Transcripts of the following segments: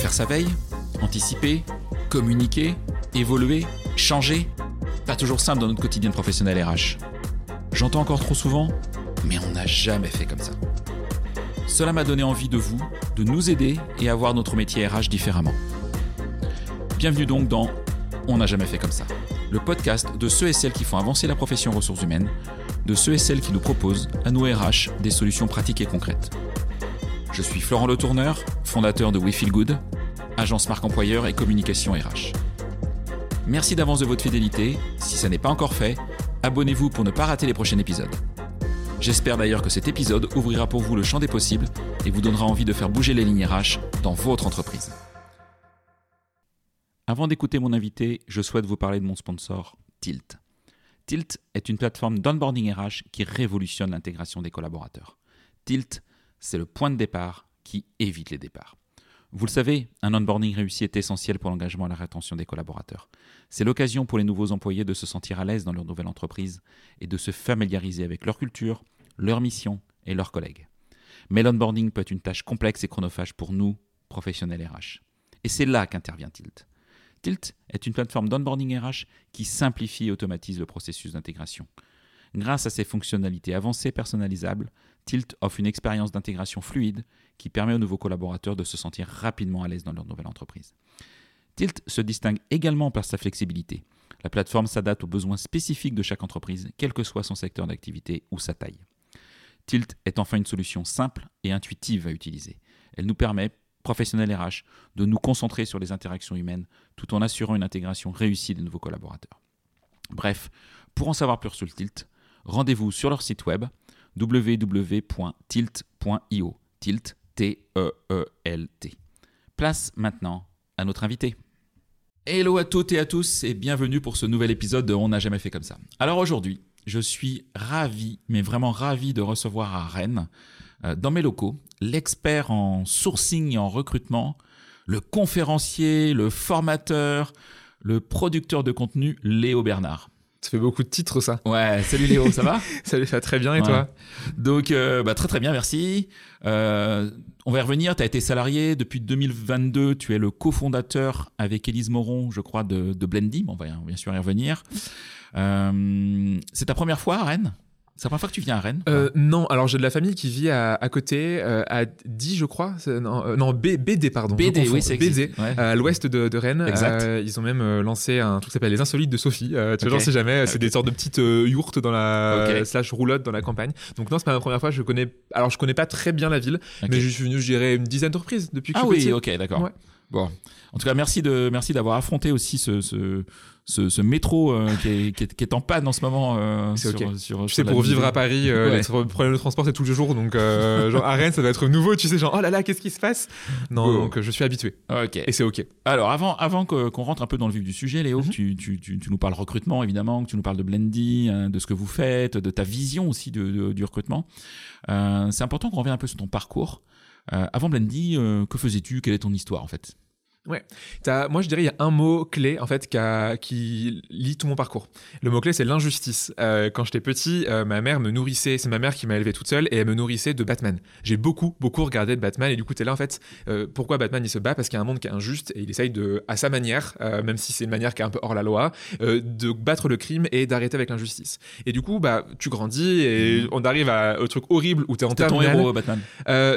Faire sa veille, anticiper, communiquer, évoluer, changer, pas toujours simple dans notre quotidien de professionnel RH. J'entends encore trop souvent, mais on n'a jamais fait comme ça. Cela m'a donné envie de vous, de nous aider et à voir notre métier RH différemment. Bienvenue donc dans On n'a jamais fait comme ça, le podcast de ceux et celles qui font avancer la profession ressources humaines, de ceux et celles qui nous proposent, à nous RH, des solutions pratiques et concrètes. Je suis Florent Le Tourneur, fondateur de We Feel Good, agence marque employeur et communication RH. Merci d'avance de votre fidélité. Si ça n'est pas encore fait, abonnez-vous pour ne pas rater les prochains épisodes. J'espère d'ailleurs que cet épisode ouvrira pour vous le champ des possibles et vous donnera envie de faire bouger les lignes RH dans votre entreprise. Avant d'écouter mon invité, je souhaite vous parler de mon sponsor, Tilt. Tilt est une plateforme d'onboarding RH qui révolutionne l'intégration des collaborateurs. Tilt, c'est le point de départ qui évite les départs. Vous le savez, un onboarding réussi est essentiel pour l'engagement et la rétention des collaborateurs. C'est l'occasion pour les nouveaux employés de se sentir à l'aise dans leur nouvelle entreprise et de se familiariser avec leur culture, leur mission et leurs collègues. Mais l'onboarding peut être une tâche complexe et chronophage pour nous, professionnels RH. Et c'est là qu'intervient Tilt. Tilt est une plateforme d'onboarding RH qui simplifie et automatise le processus d'intégration. Grâce à ses fonctionnalités avancées personnalisables, Tilt offre une expérience d'intégration fluide qui permet aux nouveaux collaborateurs de se sentir rapidement à l'aise dans leur nouvelle entreprise. Tilt se distingue également par sa flexibilité. La plateforme s'adapte aux besoins spécifiques de chaque entreprise, quel que soit son secteur d'activité ou sa taille. Tilt est enfin une solution simple et intuitive à utiliser. Elle nous permet, professionnels RH, de nous concentrer sur les interactions humaines tout en assurant une intégration réussie des nouveaux collaborateurs. Bref, pour en savoir plus sur le Tilt, rendez-vous sur leur site web www.tilt.io. Tilt, T-E-E-L-T. Place maintenant à notre invité. Hello à toutes et à tous et bienvenue pour ce nouvel épisode de On n'a jamais fait comme ça. Alors aujourd'hui, je suis ravi, mais vraiment ravi de recevoir à Rennes, euh, dans mes locaux, l'expert en sourcing et en recrutement, le conférencier, le formateur, le producteur de contenu, Léo Bernard. Ça fait beaucoup de titres, ça. Ouais, salut Léo, ça va? Salut, ça va très bien, et Ouais. toi? Donc, euh, bah, très très bien, merci. Euh, on va y revenir, tu as été salarié depuis 2022, tu es le cofondateur avec Élise Moron, je crois, de, de Blendy, on va bien sûr y revenir. Euh, c'est ta première fois à Rennes? C'est la première fois que tu viens à Rennes Euh, Non, alors j'ai de la famille qui vit à, à côté, euh, à 10, je crois. Non, euh, non, B- BD, pardon. BD, oui, c'est BD. Ouais. À l'ouest de, de Rennes, Exact. Ils ont même lancé un truc qui s'appelle les Insolites de Sophie. Tu vois, j'en sais jamais. C'est des sortes de petites yourtes dans la Ok. slash roulotte dans la campagne. Donc non, c'est pas ma première fois. Je connais. Alors je connais pas très bien la ville, mais je suis venu, je dirais, une dizaine de reprises depuis que Ah je suis oui, petit. ok, d'accord. Ouais. Bon, en tout cas, merci de merci d'avoir affronté aussi ce ce, ce, ce métro euh, qui, est, qui, est, qui est en panne en ce moment. euh, C'est sur, ok. sur- Tu pour vivre à Paris, euh, Ouais. les tr- problèmes de transport, c'est tous les jours. Donc, euh, genre, à Rennes, ça va être nouveau. Tu sais, genre, oh là là, qu'est-ce qui se passe? Non, donc euh, je suis habitué. Ok. Et c'est OK. Alors, avant, avant qu'on rentre un peu dans le vif du sujet, Léo, Mhm. tu, tu, tu, tu nous parles recrutement, évidemment, que tu nous parles de Blendy, hein, de ce que vous faites, de ta vision aussi de, de- du recrutement. C'est important qu'on revienne un peu sur ton parcours. Avant Blendy, que faisais-tu? Quelle est ton histoire, en fait? T'as- moi, je dirais, il y a un mot clé, en fait, qui, a- qui lie tout mon parcours. Le mot clé, c'est l'injustice. Euh, quand j'étais petit, euh, ma mère me nourrissait, c'est ma mère qui m'a élevé toute seule, et elle me nourrissait de Batman. J'ai beaucoup, beaucoup regardé de Batman, et du coup, t'es là, en fait, euh, pourquoi Batman, il se bat? Parce qu'il y a un monde qui est injuste, et il essaye de, à sa manière, même si c'est une manière qui est un peu hors la loi, de battre le crime et d'arrêter avec l'injustice. Et du coup, bah, tu grandis, et on arrive à, au truc horrible où t'es en C'était ton terminale. héros, Batman.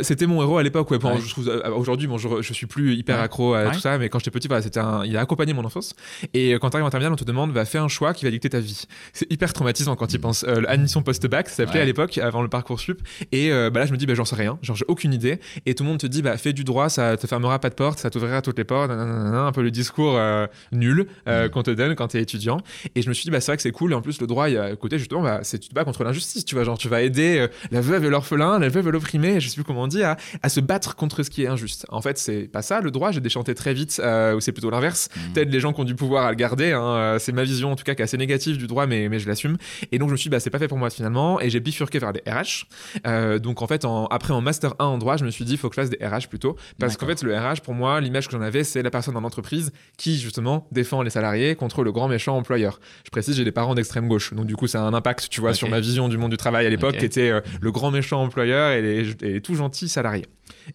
C'était mon héros à l'époque. Ouais, Bon, Ouais. je trouve, aujourd'hui, bon, je, je suis plus hyper Ouais. accro à Ouais. Tout ça, mais quand j'étais petit, voilà, c'était un, il a accompagné mon enfance. Et quand t'arrives en terminale, on te demande, va faire un choix qui va dicter ta vie. C'est hyper traumatisant quand tu y penses. Euh, admission post-bac, ça s'appelait Ouais. à l'époque, avant le parcours sup. Et euh, bah là, je me dis, bah, j'en sais rien, genre j'ai aucune idée. Et tout le monde te dit, bah, fais du droit, ça te fermera pas de porte, ça t'ouvrira toutes les portes, nanana, un peu le discours euh, nul euh, Mm. qu'on te donne quand t'es étudiant. Et je me suis dit, bah, c'est vrai que c'est cool. Et en plus, le droit, il y a côté, justement, bah, c'est tu te bats contre l'injustice, tu vois. Genre, tu vas aider la veuve et l'orphelin, la veuve et l'opprimé, je sais plus comment on dit, à, à se battre contre ce qui est injuste. En fait, c'est pas ça, le droit. J'ai déchanté très très vite, euh, ou c'est plutôt l'inverse. Mhm. Peut-être les gens qui ont du pouvoir à le garder. hein, euh, c'est ma vision en tout cas qui est assez négative du droit, mais, mais je l'assume. Et donc je me suis dit, bah, c'est pas fait pour moi finalement, et j'ai bifurqué vers les RH. Euh, donc en fait, en- après en master 1 en droit, je me suis dit, il faut que je fasse des RH plutôt, parce qu'en fait, le RH, pour moi, l'image que j'en avais, c'est la personne dans l'entreprise qui justement défend les salariés contre le grand méchant employeur. Je précise, j'ai des parents d'extrême gauche, donc du coup, ça a un impact, tu vois, sur ma vision du monde du travail à l'époque, qui était euh, le grand méchant employeur et les, et les tout gentils salariés.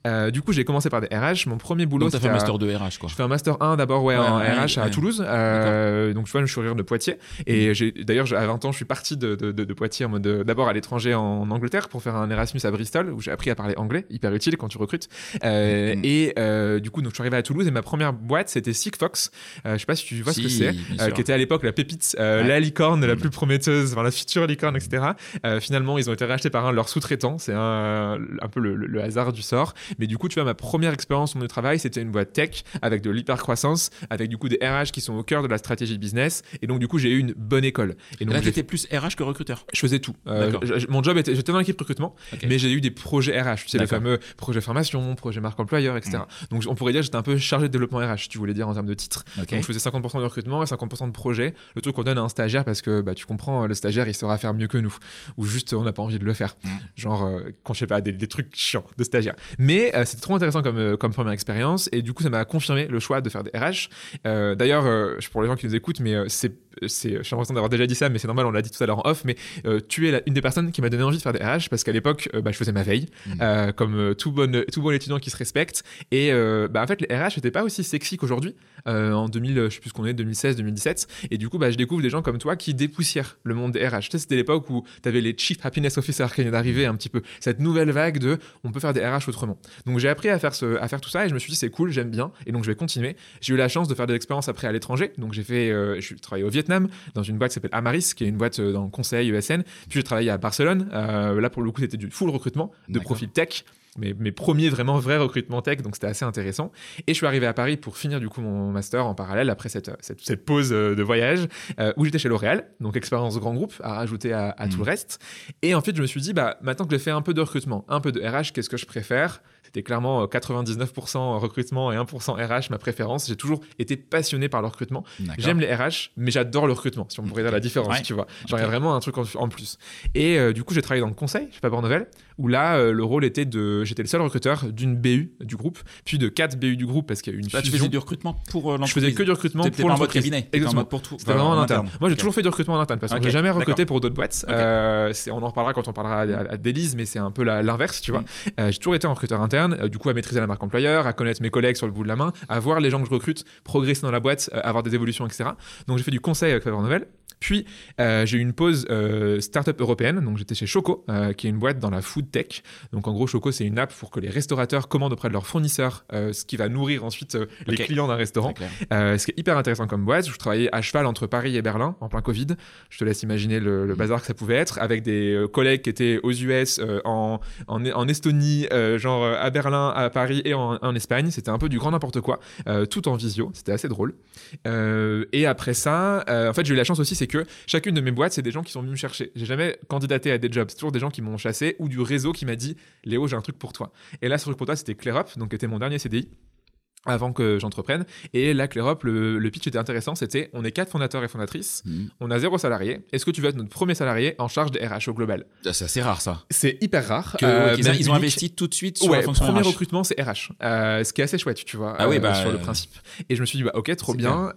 Euh, du coup, j'ai commencé par des RH. Mon premier boulot, t'as fait c'était un master de RH, quoi. je fais un master 1 d'abord ouais, Ouais, en ouais, RH à. Toulouse. Euh, donc tu vois, je suis originaire de Poitiers. Mm. Et j'ai d'ailleurs à 20 ans, je suis parti de, de, de- de Poitiers en mode euh, d'abord à l'étranger en Angleterre pour faire un Erasmus à Bristol où j'ai appris à parler anglais, hyper utile quand tu recrutes. Euh, Mm. Et du coup, donc je suis arrivé à Toulouse et ma première boîte c'était Sigfox. Euh, je sais pas si tu vois ce que c'est. qui était à l'époque la pépite, la licorne la Mm. plus prometteuse, enfin la future licorne, etc. Finalement, ils ont été rachetés par un de leurs sous-traitants. C'est un, un peu le, le- le hasard du sort. Mais du coup, tu vois, ma première expérience de travail, c'était une boîte tech avec de l'hyper-croissance, avec du coup des RH qui sont au cœur de la stratégie business. Et donc, du coup, j'ai eu une bonne école. Et donc, Là, t'étais plus RH que recruteur. je faisais tout. Euh, je- mon job était, j'étais dans l'équipe recrutement, mais j'ai eu des projets RH. Tu sais, les fameux projets formation, projets marque employeur, etc. Mm. Donc, on pourrait dire que j'étais un peu chargé de développement RH, tu voulais dire en termes de titre. Ok. Donc je faisais 50% de recrutement et 50% de projet. Le truc qu'on donne à un stagiaire parce que bah, tu comprends, le stagiaire il saura faire mieux que nous. Ou juste on n'a pas envie de le faire. Mm. Genre euh, quand je sais pas, des, des trucs chiants de stagiaire. Mais euh, c'était trop intéressant comme, euh, comme première expérience et du coup ça m'a confirmé le choix de faire des RH. Euh, D'ailleurs, euh, pour les gens qui nous écoutent, mais euh, c'est, c'est, j'ai l'impression d'avoir déjà dit ça, mais c'est normal, on l'a dit tout à l'heure en off, mais euh, tu es la- une des personnes qui m'a donné envie de faire des RH parce qu'à l'époque, euh, bah, je faisais ma veille, Mm. euh, comme tout, bon, tout bon étudiant qui se respecte. Et bah, en fait, les RH n'étaient pas aussi sexy qu'aujourd'hui, en 2000, euh, je sais plus ce qu'on est, 2016, 2017. Et du coup, bah, je découvre des gens comme toi qui dépoussièrent le monde des RH. Tu sais, c'était l'époque où tu avais les Chief Happiness Officers qui venaient d'arriver un petit peu. Cette nouvelle vague de on peut faire des RH autrement. Donc j'ai appris à faire, ce, à faire tout ça et je me suis dit c'est cool, j'aime bien. Et donc je vais continuer. J'ai eu la chance de faire des expériences après à l'étranger. Donc j'ai fait, je suis travaillé au Vietnam dans une boîte qui s'appelle Amaris, qui est une boîte euh, dans le conseil ESN. Puis j'ai travaillé à Barcelone. Euh, là pour le coup, c'était du full recrutement de profil tech. Mes, mes premiers vraiment vrais recrutements tech, donc c'était assez intéressant. Et je suis arrivé à Paris pour finir du coup mon master en parallèle après cette, cette, cette pause euh, de voyage euh, où j'étais chez L'Oréal, donc expérience grand groupe à rajouter à, à tout Mhm. le reste. Et en fait, je me suis dit, bah, maintenant que j'ai fait un peu de recrutement, un peu de RH, qu'est-ce que je préfère? C'était clairement euh, 99% recrutement et 1% RH, ma préférence. J'ai toujours été passionné par le recrutement. J'aime les RH, mais j'adore le recrutement, si on pourrait dire la différence, Ouais. tu vois. Genre, il y a Ok. vraiment un truc en, en plus. Et euh, du coup, j'ai travaillé dans le conseil, chez Paper Novel, où là, euh, le rôle était de. J'étais le seul recruteur d'une BU du groupe, puis de quatre BU du groupe, parce qu'il y a une Là, tu fusion. faisais du recrutement pour euh, Je l'entreprise. faisais que du recrutement pour l'entreprise. cabinet. Exactement. pour tout. C'était vraiment en interne. Moi, j'ai toujours fait du recrutement en interne parce que Ok, j'ai jamais recruté pour d'autres boîtes. Euh, on en reparlera quand on parlera à, à, mais c'est un peu l'inverse, tu vois. Mm. Euh, j'ai toujours été un recruteur interne, du coup, à maîtriser la marque employeur, à connaître mes collègues sur le bout de la main, à voir les gens que je recrute progresser dans la boîte, avoir des évolutions, etc. Donc, j'ai fait du conseil avec Favor Novel. Puis, euh, j'ai eu une pause euh, startup européenne. Donc, j'étais chez Choco, euh, qui est une boîte dans la food tech. Donc, en gros, Choco, c'est une app pour que les restaurateurs commandent auprès de leurs fournisseurs, euh, ce qui va nourrir ensuite les clients d'un restaurant. Ce qui est hyper intéressant comme boîte, je travaillais à cheval entre Paris et Berlin en plein Covid. Je te laisse imaginer le, le bazar que ça pouvait être, avec des collègues qui étaient aux US, en, en, en Estonie, genre à Berlin, à Paris et en, en Espagne. C'était un peu du grand n'importe quoi, tout en visio. C'était assez drôle. Et après ça, en fait, j'ai eu la chance aussi, c'est chacune de mes boîtes, c'est des gens qui sont venus me chercher. J'ai jamais candidaté à des jobs. C'est toujours des gens qui m'ont chassé ou du réseau qui m'a dit Léo, j'ai un truc pour toi. Et là, ce truc pour toi, c'était ClearUp, donc qui était mon dernier CDI avant que j'entreprenne. Et là, ClearUp, le, le pitch était intéressant. C'était on est quatre fondateurs et fondatrices, Mhm. on a zéro salarié. Est-ce que tu veux être notre premier salarié en charge des RH au global Ah, C'est assez rare ça. C'est hyper rare. Que, Euh, a- ils ont investi tout de suite sur Ouais, la fonction premier RH. recrutement, c'est RH. Euh, ce qui est assez chouette, tu vois, Ah oui, euh, bah, sur le principe. Et je me suis dit, bah, ok, trop bien.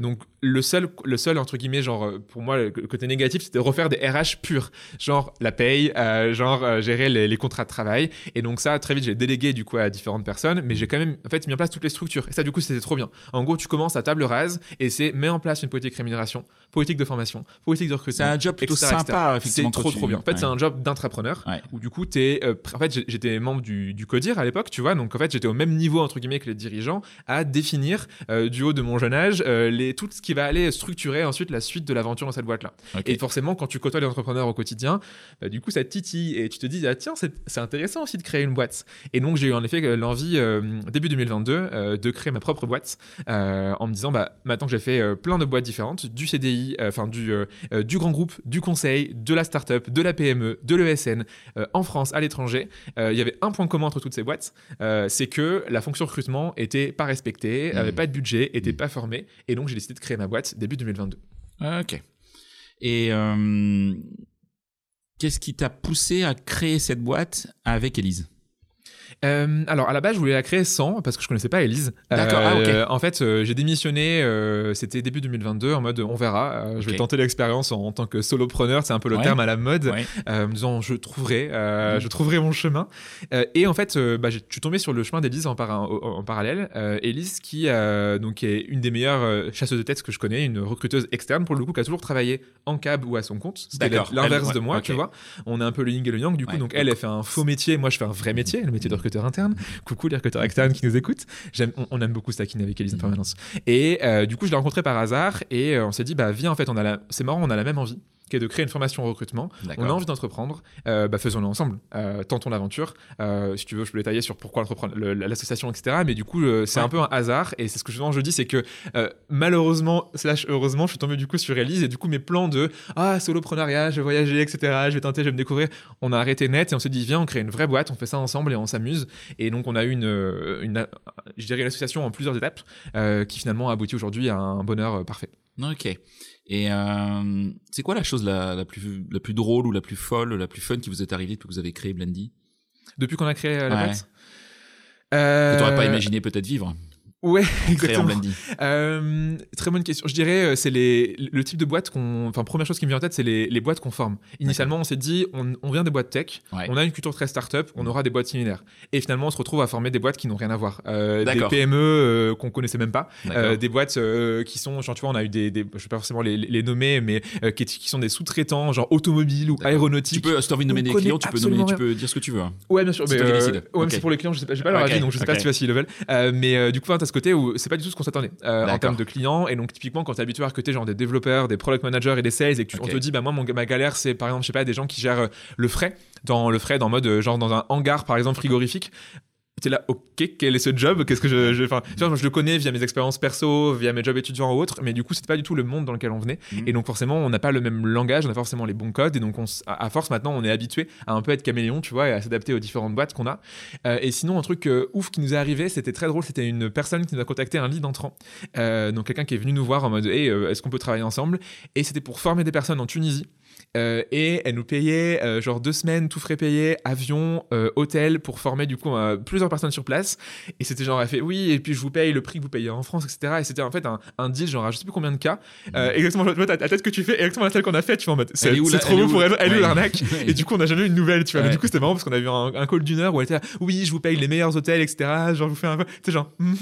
Donc, le seul, le seul, entre guillemets, genre, pour moi, le côté négatif, c'était de refaire des RH purs. Genre, la paye, genre, gérer les, les contrats de travail. Et donc, ça, très vite, j'ai délégué, du coup, à différentes personnes, mais j'ai quand même, en fait, mis en place toutes les structures. Et ça, du coup, c'était trop bien. En gros, tu commences à table rase et c'est mets en place une politique rémunération, politique de formation, politique de recrutement. C'est un job plutôt etc., etc. sympa, C'est effectivement. trop quand trop tu- bien. En fait, c'est un job d'intrapreneur Ouais. où du coup, t'es, euh, en fait, j'étais membre du, du CODIR à l'époque, tu vois. Donc, en fait, j'étais au même niveau, entre guillemets, que les dirigeants à définir, euh, du haut de mon jeune âge, euh, les, tout ce qui va aller structurer ensuite la suite de l'aventure dans cette boîte-là. Et forcément, quand tu côtoies les entrepreneurs au quotidien, bah, du coup, ça te titille et tu te dis, ah, tiens, c'est c'est intéressant aussi de créer une boîte. Et donc, j'ai eu en effet l'envie, début 2022, de créer ma propre boîte en me disant bah maintenant que j'ai fait plein de boîtes différentes, du CDI, enfin du du grand groupe, du conseil, de la startup, de la PME, de l'ESN, en France, à l'étranger, il y avait un point commun entre toutes ces boîtes, c'est que la fonction recrutement était pas respectée, avait mmh. pas de budget, était mmh. pas formée, et donc j'ai décidé de créer ma boîte début 2022. Ok. Et euh, qu'est-ce qui t'a poussé à créer cette boîte avec Elise? Euh, alors à la base, je voulais la créer sans parce que je connaissais pas Elise. D'accord. ah, euh, En fait, euh, j'ai démissionné. C'était début 2022 en mode on verra. je vais tenter l'expérience en, tant que solopreneur. C'est un peu le terme à la mode. en me disant je trouverai, mm. je trouverai mon chemin. et en fait, bah, je suis tombé sur le chemin d'Elise en, en, parallèle. Elise qui donc est une des meilleures chasseuses de tête que je connais, une recruteuse externe pour le coup qui a toujours travaillé en cab ou à son compte. C'était l'inverse de moi, tu vois. On est un peu le yin et le yang du coup. donc elle, elle fait un faux métier. Moi, je fais un vrai métier, le métier de recruteur interne. Coucou les recruteurs externes qui nous écoutent. On, aime beaucoup Stacking avec Elise en permanence. Et euh, du coup, je l'ai rencontré par hasard et euh, on s'est dit, bah viens, en fait, on a c'est marrant, on a la même envie qui est de créer une formation au recrutement. On a envie d'entreprendre, euh, bah, faisons-le ensemble, euh, tentons l'aventure. Euh, si tu veux, je peux détailler sur pourquoi l'association, etc. Mais du coup, c'est un peu un hasard et c'est ce que je dis, c'est que malheureusement, slash heureusement, je suis tombé du coup sur Elise et du coup, mes plans de ah, soloprenariat, je vais voyager, etc., je vais tenter, je vais me découvrir, on a arrêté net et on s'est dit, viens, on crée une vraie boîte, on fait ça ensemble et on s'amuse. Et donc, on a eu une, une je dirais, l'association en plusieurs étapes qui finalement aboutit aujourd'hui à un bonheur parfait. Ok. Et euh, c'est quoi la chose la, la, plus, la plus drôle ou la plus folle, la plus fun qui vous est arrivée depuis que vous avez créé Blendy Depuis qu'on a créé euh, la boîte? Euh... Que t'aurais pas imaginé peut-être vivre Ouais, exactement. Euh, très bonne question. Je dirais, euh, c'est les, le type de boîte qu'on. Enfin, première chose qui me vient en tête, c'est les, les boîtes qu'on forme. Initialement, on s'est dit, on, on, vient des boîtes tech, on a une culture très start-up, on aura des boîtes similaires. Et finalement, on se retrouve à former des boîtes qui n'ont rien à voir. Euh, des PME euh, qu'on connaissait même pas. Euh, des boîtes qui sont, genre, tu vois, on a eu des. des je vais pas forcément les, les nommer, mais qui, qui, sont des sous-traitants, genre automobiles ou aéronautiques. Tu peux, si t'as envie de nommer des clients, tu peux, nommer, tu peux dire ce que tu veux. Hein. Ouais, bien sûr. Mais, ouais, c'est pour les clients, je sais pas, j'ai pas leur avis, donc je sais pas si tu vois s'ils le veulent. mais du coup, ce côté où c'est pas du tout ce qu'on s'attendait euh, en termes de clients. Et donc, typiquement, quand tu es habitué à recruter genre des développeurs, des product managers et des sales et que tu, on te dit, bah, moi, mon, ma galère, c'est par exemple, je sais pas, des gens qui gèrent euh, le frais, dans le frais, dans mode, euh, genre dans un hangar, par exemple, frigorifique c'est là, ok, quel est ce job? Qu'est-ce que je, je, je le connais via mes expériences perso, via mes jobs étudiants ou autres, mais du coup, c'est pas du tout le monde dans lequel on venait. Mhm. Et donc, forcément, on n'a pas le même langage, on a forcément les bons codes, et donc, on, à force, maintenant, on est habitué à un peu être caméléon, tu vois, et à s'adapter aux différentes boîtes qu'on a. Euh, et sinon, un truc euh, ouf qui nous est arrivé, c'était très drôle, c'était une personne qui nous a contacté, un lead entrant, euh, donc quelqu'un qui est venu nous voir en mode, hey, est-ce qu'on peut travailler ensemble? Et c'était pour former des personnes en Tunisie. Euh, et elle nous payait euh, genre deux semaines, tout frais payé, avion, euh, hôtel pour former du coup plusieurs personnes sur place. Et c'était genre, elle fait oui, et puis je vous paye le prix que vous payez en France, etc. Et c'était en fait un, un, deal, genre je sais plus combien de cas. Mmh. exactement, la tête que tu fais, exactement la tête qu'on a fait, tu vois, en mode c'est trop beau pour elle, elle est l'arnaque. Et du coup, on n'a jamais eu une nouvelle, tu vois. Mais du coup, c'était marrant parce qu'on a eu un, call d'une heure où elle était là, oui, je vous paye les meilleurs hôtels, etc. Genre, je vous fais un peu, tu genre, mm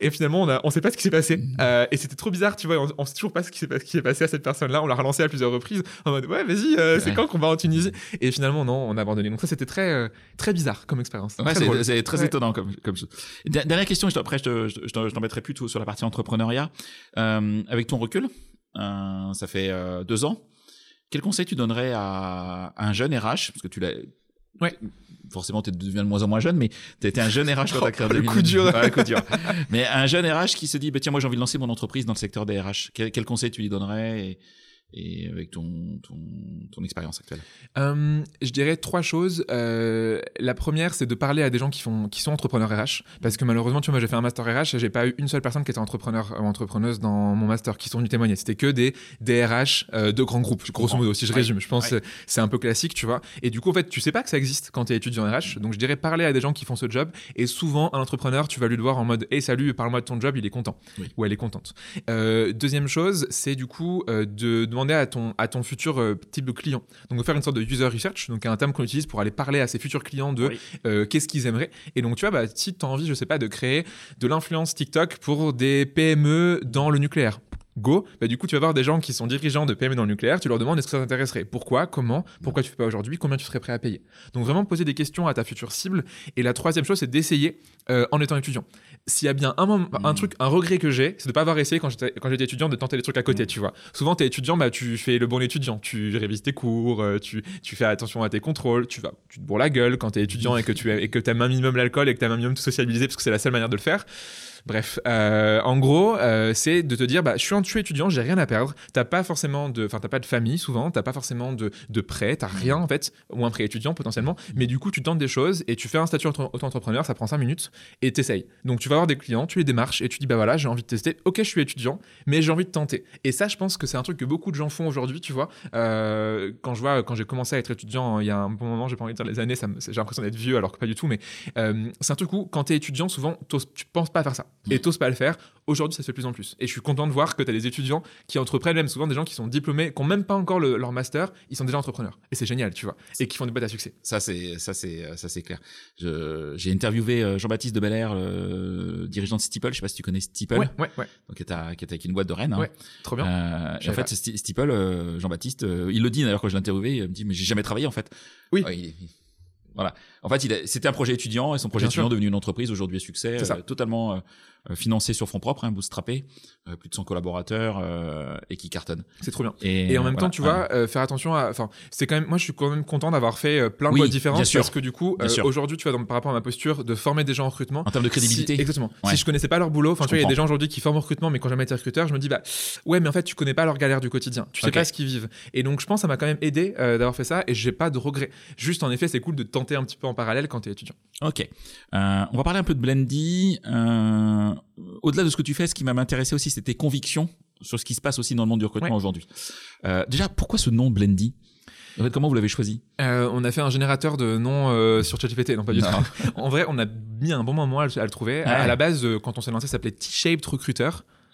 et finalement, on, a, on sait pas ce qui s'est passé. Mmh. et c'était trop bizarre, tu vois, on, on sait toujours pas ce qui s'est passé à cette personne-là. On l'a relancé à plusieurs reprises en mode, ouais, vas-y, c'est quand va en Tunisie. Et finalement, non, on a abandonné. Donc ça, c'était très, euh, très bizarre comme expérience. c'est très étonnant comme, comme chose. Dernière question, après, je, je, je t'embêterai plus tout sur la partie entrepreneuriat. Euh, avec ton recul, euh, ça fait deux ans. Quel conseil tu donnerais à, un jeune RH Parce que tu l'as. Ouais. Forcément, tu deviens de moins en moins jeune, mais tu étais un jeune RH quand tu as créé le coup dur. coup dur. mais un jeune RH qui se dit, bah, tiens, moi j'ai envie de lancer mon entreprise dans le secteur des RH. Quel, quel conseil tu lui donnerais et, et avec ton, ton, ton expérience actuelle euh, Je dirais trois choses. Euh, la première, c'est de parler à des gens qui, font, qui sont entrepreneurs RH. Parce que malheureusement, tu vois, moi, j'ai fait un master RH et j'ai pas eu une seule personne qui était entrepreneur ou entrepreneuse dans mon master qui sont venus témoigner. C'était que des DRH euh, de grands groupes, grosso modo, si je résume. Je pense que c'est un peu classique, tu vois. Et du coup, en fait, tu sais pas que ça existe quand tu es étudiant RH. Donc, je dirais parler à des gens qui font ce job. Et souvent, un entrepreneur, tu vas lui le voir en mode Hey, salut, parle-moi de ton job, il est content. Ou elle est contente. deuxième chose, c'est du coup de demander à ton, à ton futur euh, type de client. Donc, faire une sorte de user research, donc un terme qu'on utilise pour aller parler à ses futurs clients de euh, qu'est-ce qu'ils aimeraient. Et donc, tu vois, bah, si tu as envie, je sais pas, de créer de l'influence TikTok pour des PME dans le nucléaire, go, bah, du coup, tu vas voir des gens qui sont dirigeants de PME dans le nucléaire, tu leur demandes est-ce que ça t'intéresserait? Pourquoi? Comment? Pourquoi tu fais pas aujourd'hui? Combien tu serais prêt à payer? Donc vraiment poser des questions à ta future cible. Et la troisième chose, c'est d'essayer euh, en étant étudiant. S'il y a bien un, moment, un hmm. truc, un regret que j'ai, c'est de pas avoir essayé quand j'étais, quand j'étais étudiant de tenter des trucs à côté, hmm. tu vois. Souvent, tu es étudiant, bah, tu fais le bon étudiant, tu révises tes cours, euh, tu, tu fais attention à tes contrôles, tu vas, tu te bourres la gueule quand tu es étudiant et que tu et que aimes un minimum l'alcool et que tu aimes un minimum te sociabiliser parce que c'est la seule manière de le faire Bref, euh, en gros, euh, c'est de te dire, bah, je suis, un, étudiant, j'ai rien à perdre. T'as pas forcément de, enfin, t'as pas de famille souvent, t'as pas forcément de, de prêt, t'as rien en fait, ou un prêt étudiant potentiellement. Mais du coup, tu tentes des choses et tu fais un statut auto-entrepreneur, ça prend 5 minutes et t'essayes. Donc, tu vas avoir des clients, tu les démarches et tu dis, bah voilà, j'ai envie de tester. Ok, je suis étudiant, mais j'ai envie de tenter. Et ça, je pense que c'est un truc que beaucoup de gens font aujourd'hui, tu vois. Euh, quand je vois, quand j'ai commencé à être étudiant, il y a un bon moment, j'ai pas envie de dire les années, j'ai l'impression d'être vieux alors que pas du tout, mais c'est un truc où quand t'es étudiant, souvent, tu penses pas à faire ça et t'oses pas le faire. Aujourd'hui, ça se fait de plus en plus. Et je suis content de voir que tu as des étudiants qui entreprennent, même souvent des gens qui sont diplômés, qui n'ont même pas encore leur master, ils sont déjà entrepreneurs. Et c'est génial, tu vois. Et qui font des boîtes à succès. Ça, c'est, ça, c'est, ça, c'est clair. j'ai interviewé euh, Jean-Baptiste de Belair, le dirigeant de Steeple. Je sais pas si tu connais Steeple. Ouais, ouais, ouais. Donc, qui est, avec une boîte de Rennes. Hein. Ouais, trop bien. Euh, et en fait, Steeple, euh, Jean-Baptiste, il le dit d'ailleurs quand je l'ai interviewé, il me dit, mais j'ai jamais travaillé en fait. Oui. voilà. En fait, c'était un projet étudiant et son projet étudiant est devenu une entreprise aujourd'hui à succès, totalement euh, financé sur fonds propres, hein, bootstrappé, euh, plus de 100 collaborateurs euh, et qui cartonne. C'est trop bien. Et, en même temps, tu vois, faire attention à. Enfin, c'est quand même. Moi, je suis quand même content d'avoir fait plein de boîtes différentes parce que du coup, aujourd'hui, tu vois, par rapport à ma posture de former des gens en recrutement. En termes de crédibilité. exactement. Si je connaissais pas leur boulot, enfin, tu vois, il y a des gens aujourd'hui qui forment en recrutement, mais quand jamais été recruteur, je me dis, bah, ouais, mais en fait, tu connais pas leur galère du quotidien. Tu sais pas ce qu'ils vivent. Et donc, je pense, ça m'a quand même aidé d'avoir fait ça et j'ai pas de regrets. Juste, en effet, c'est cool de tenter un petit peu en parallèle quand tu es étudiant. Ok. on va parler un peu de Blendy. Au-delà de ce que tu fais, ce qui m'a intéressé aussi, c'était tes convictions sur ce qui se passe aussi dans le monde du recrutement aujourd'hui. Euh, déjà, pourquoi ce nom Blendy? En fait, comment vous l'avez choisi? Euh, On a fait un générateur de noms euh, sur ChatGPT, non pas du tout. en vrai, on a mis un bon moment à, le trouver. À, la base, quand on s'est lancé, ça s'appelait T-Shaped Recruiter.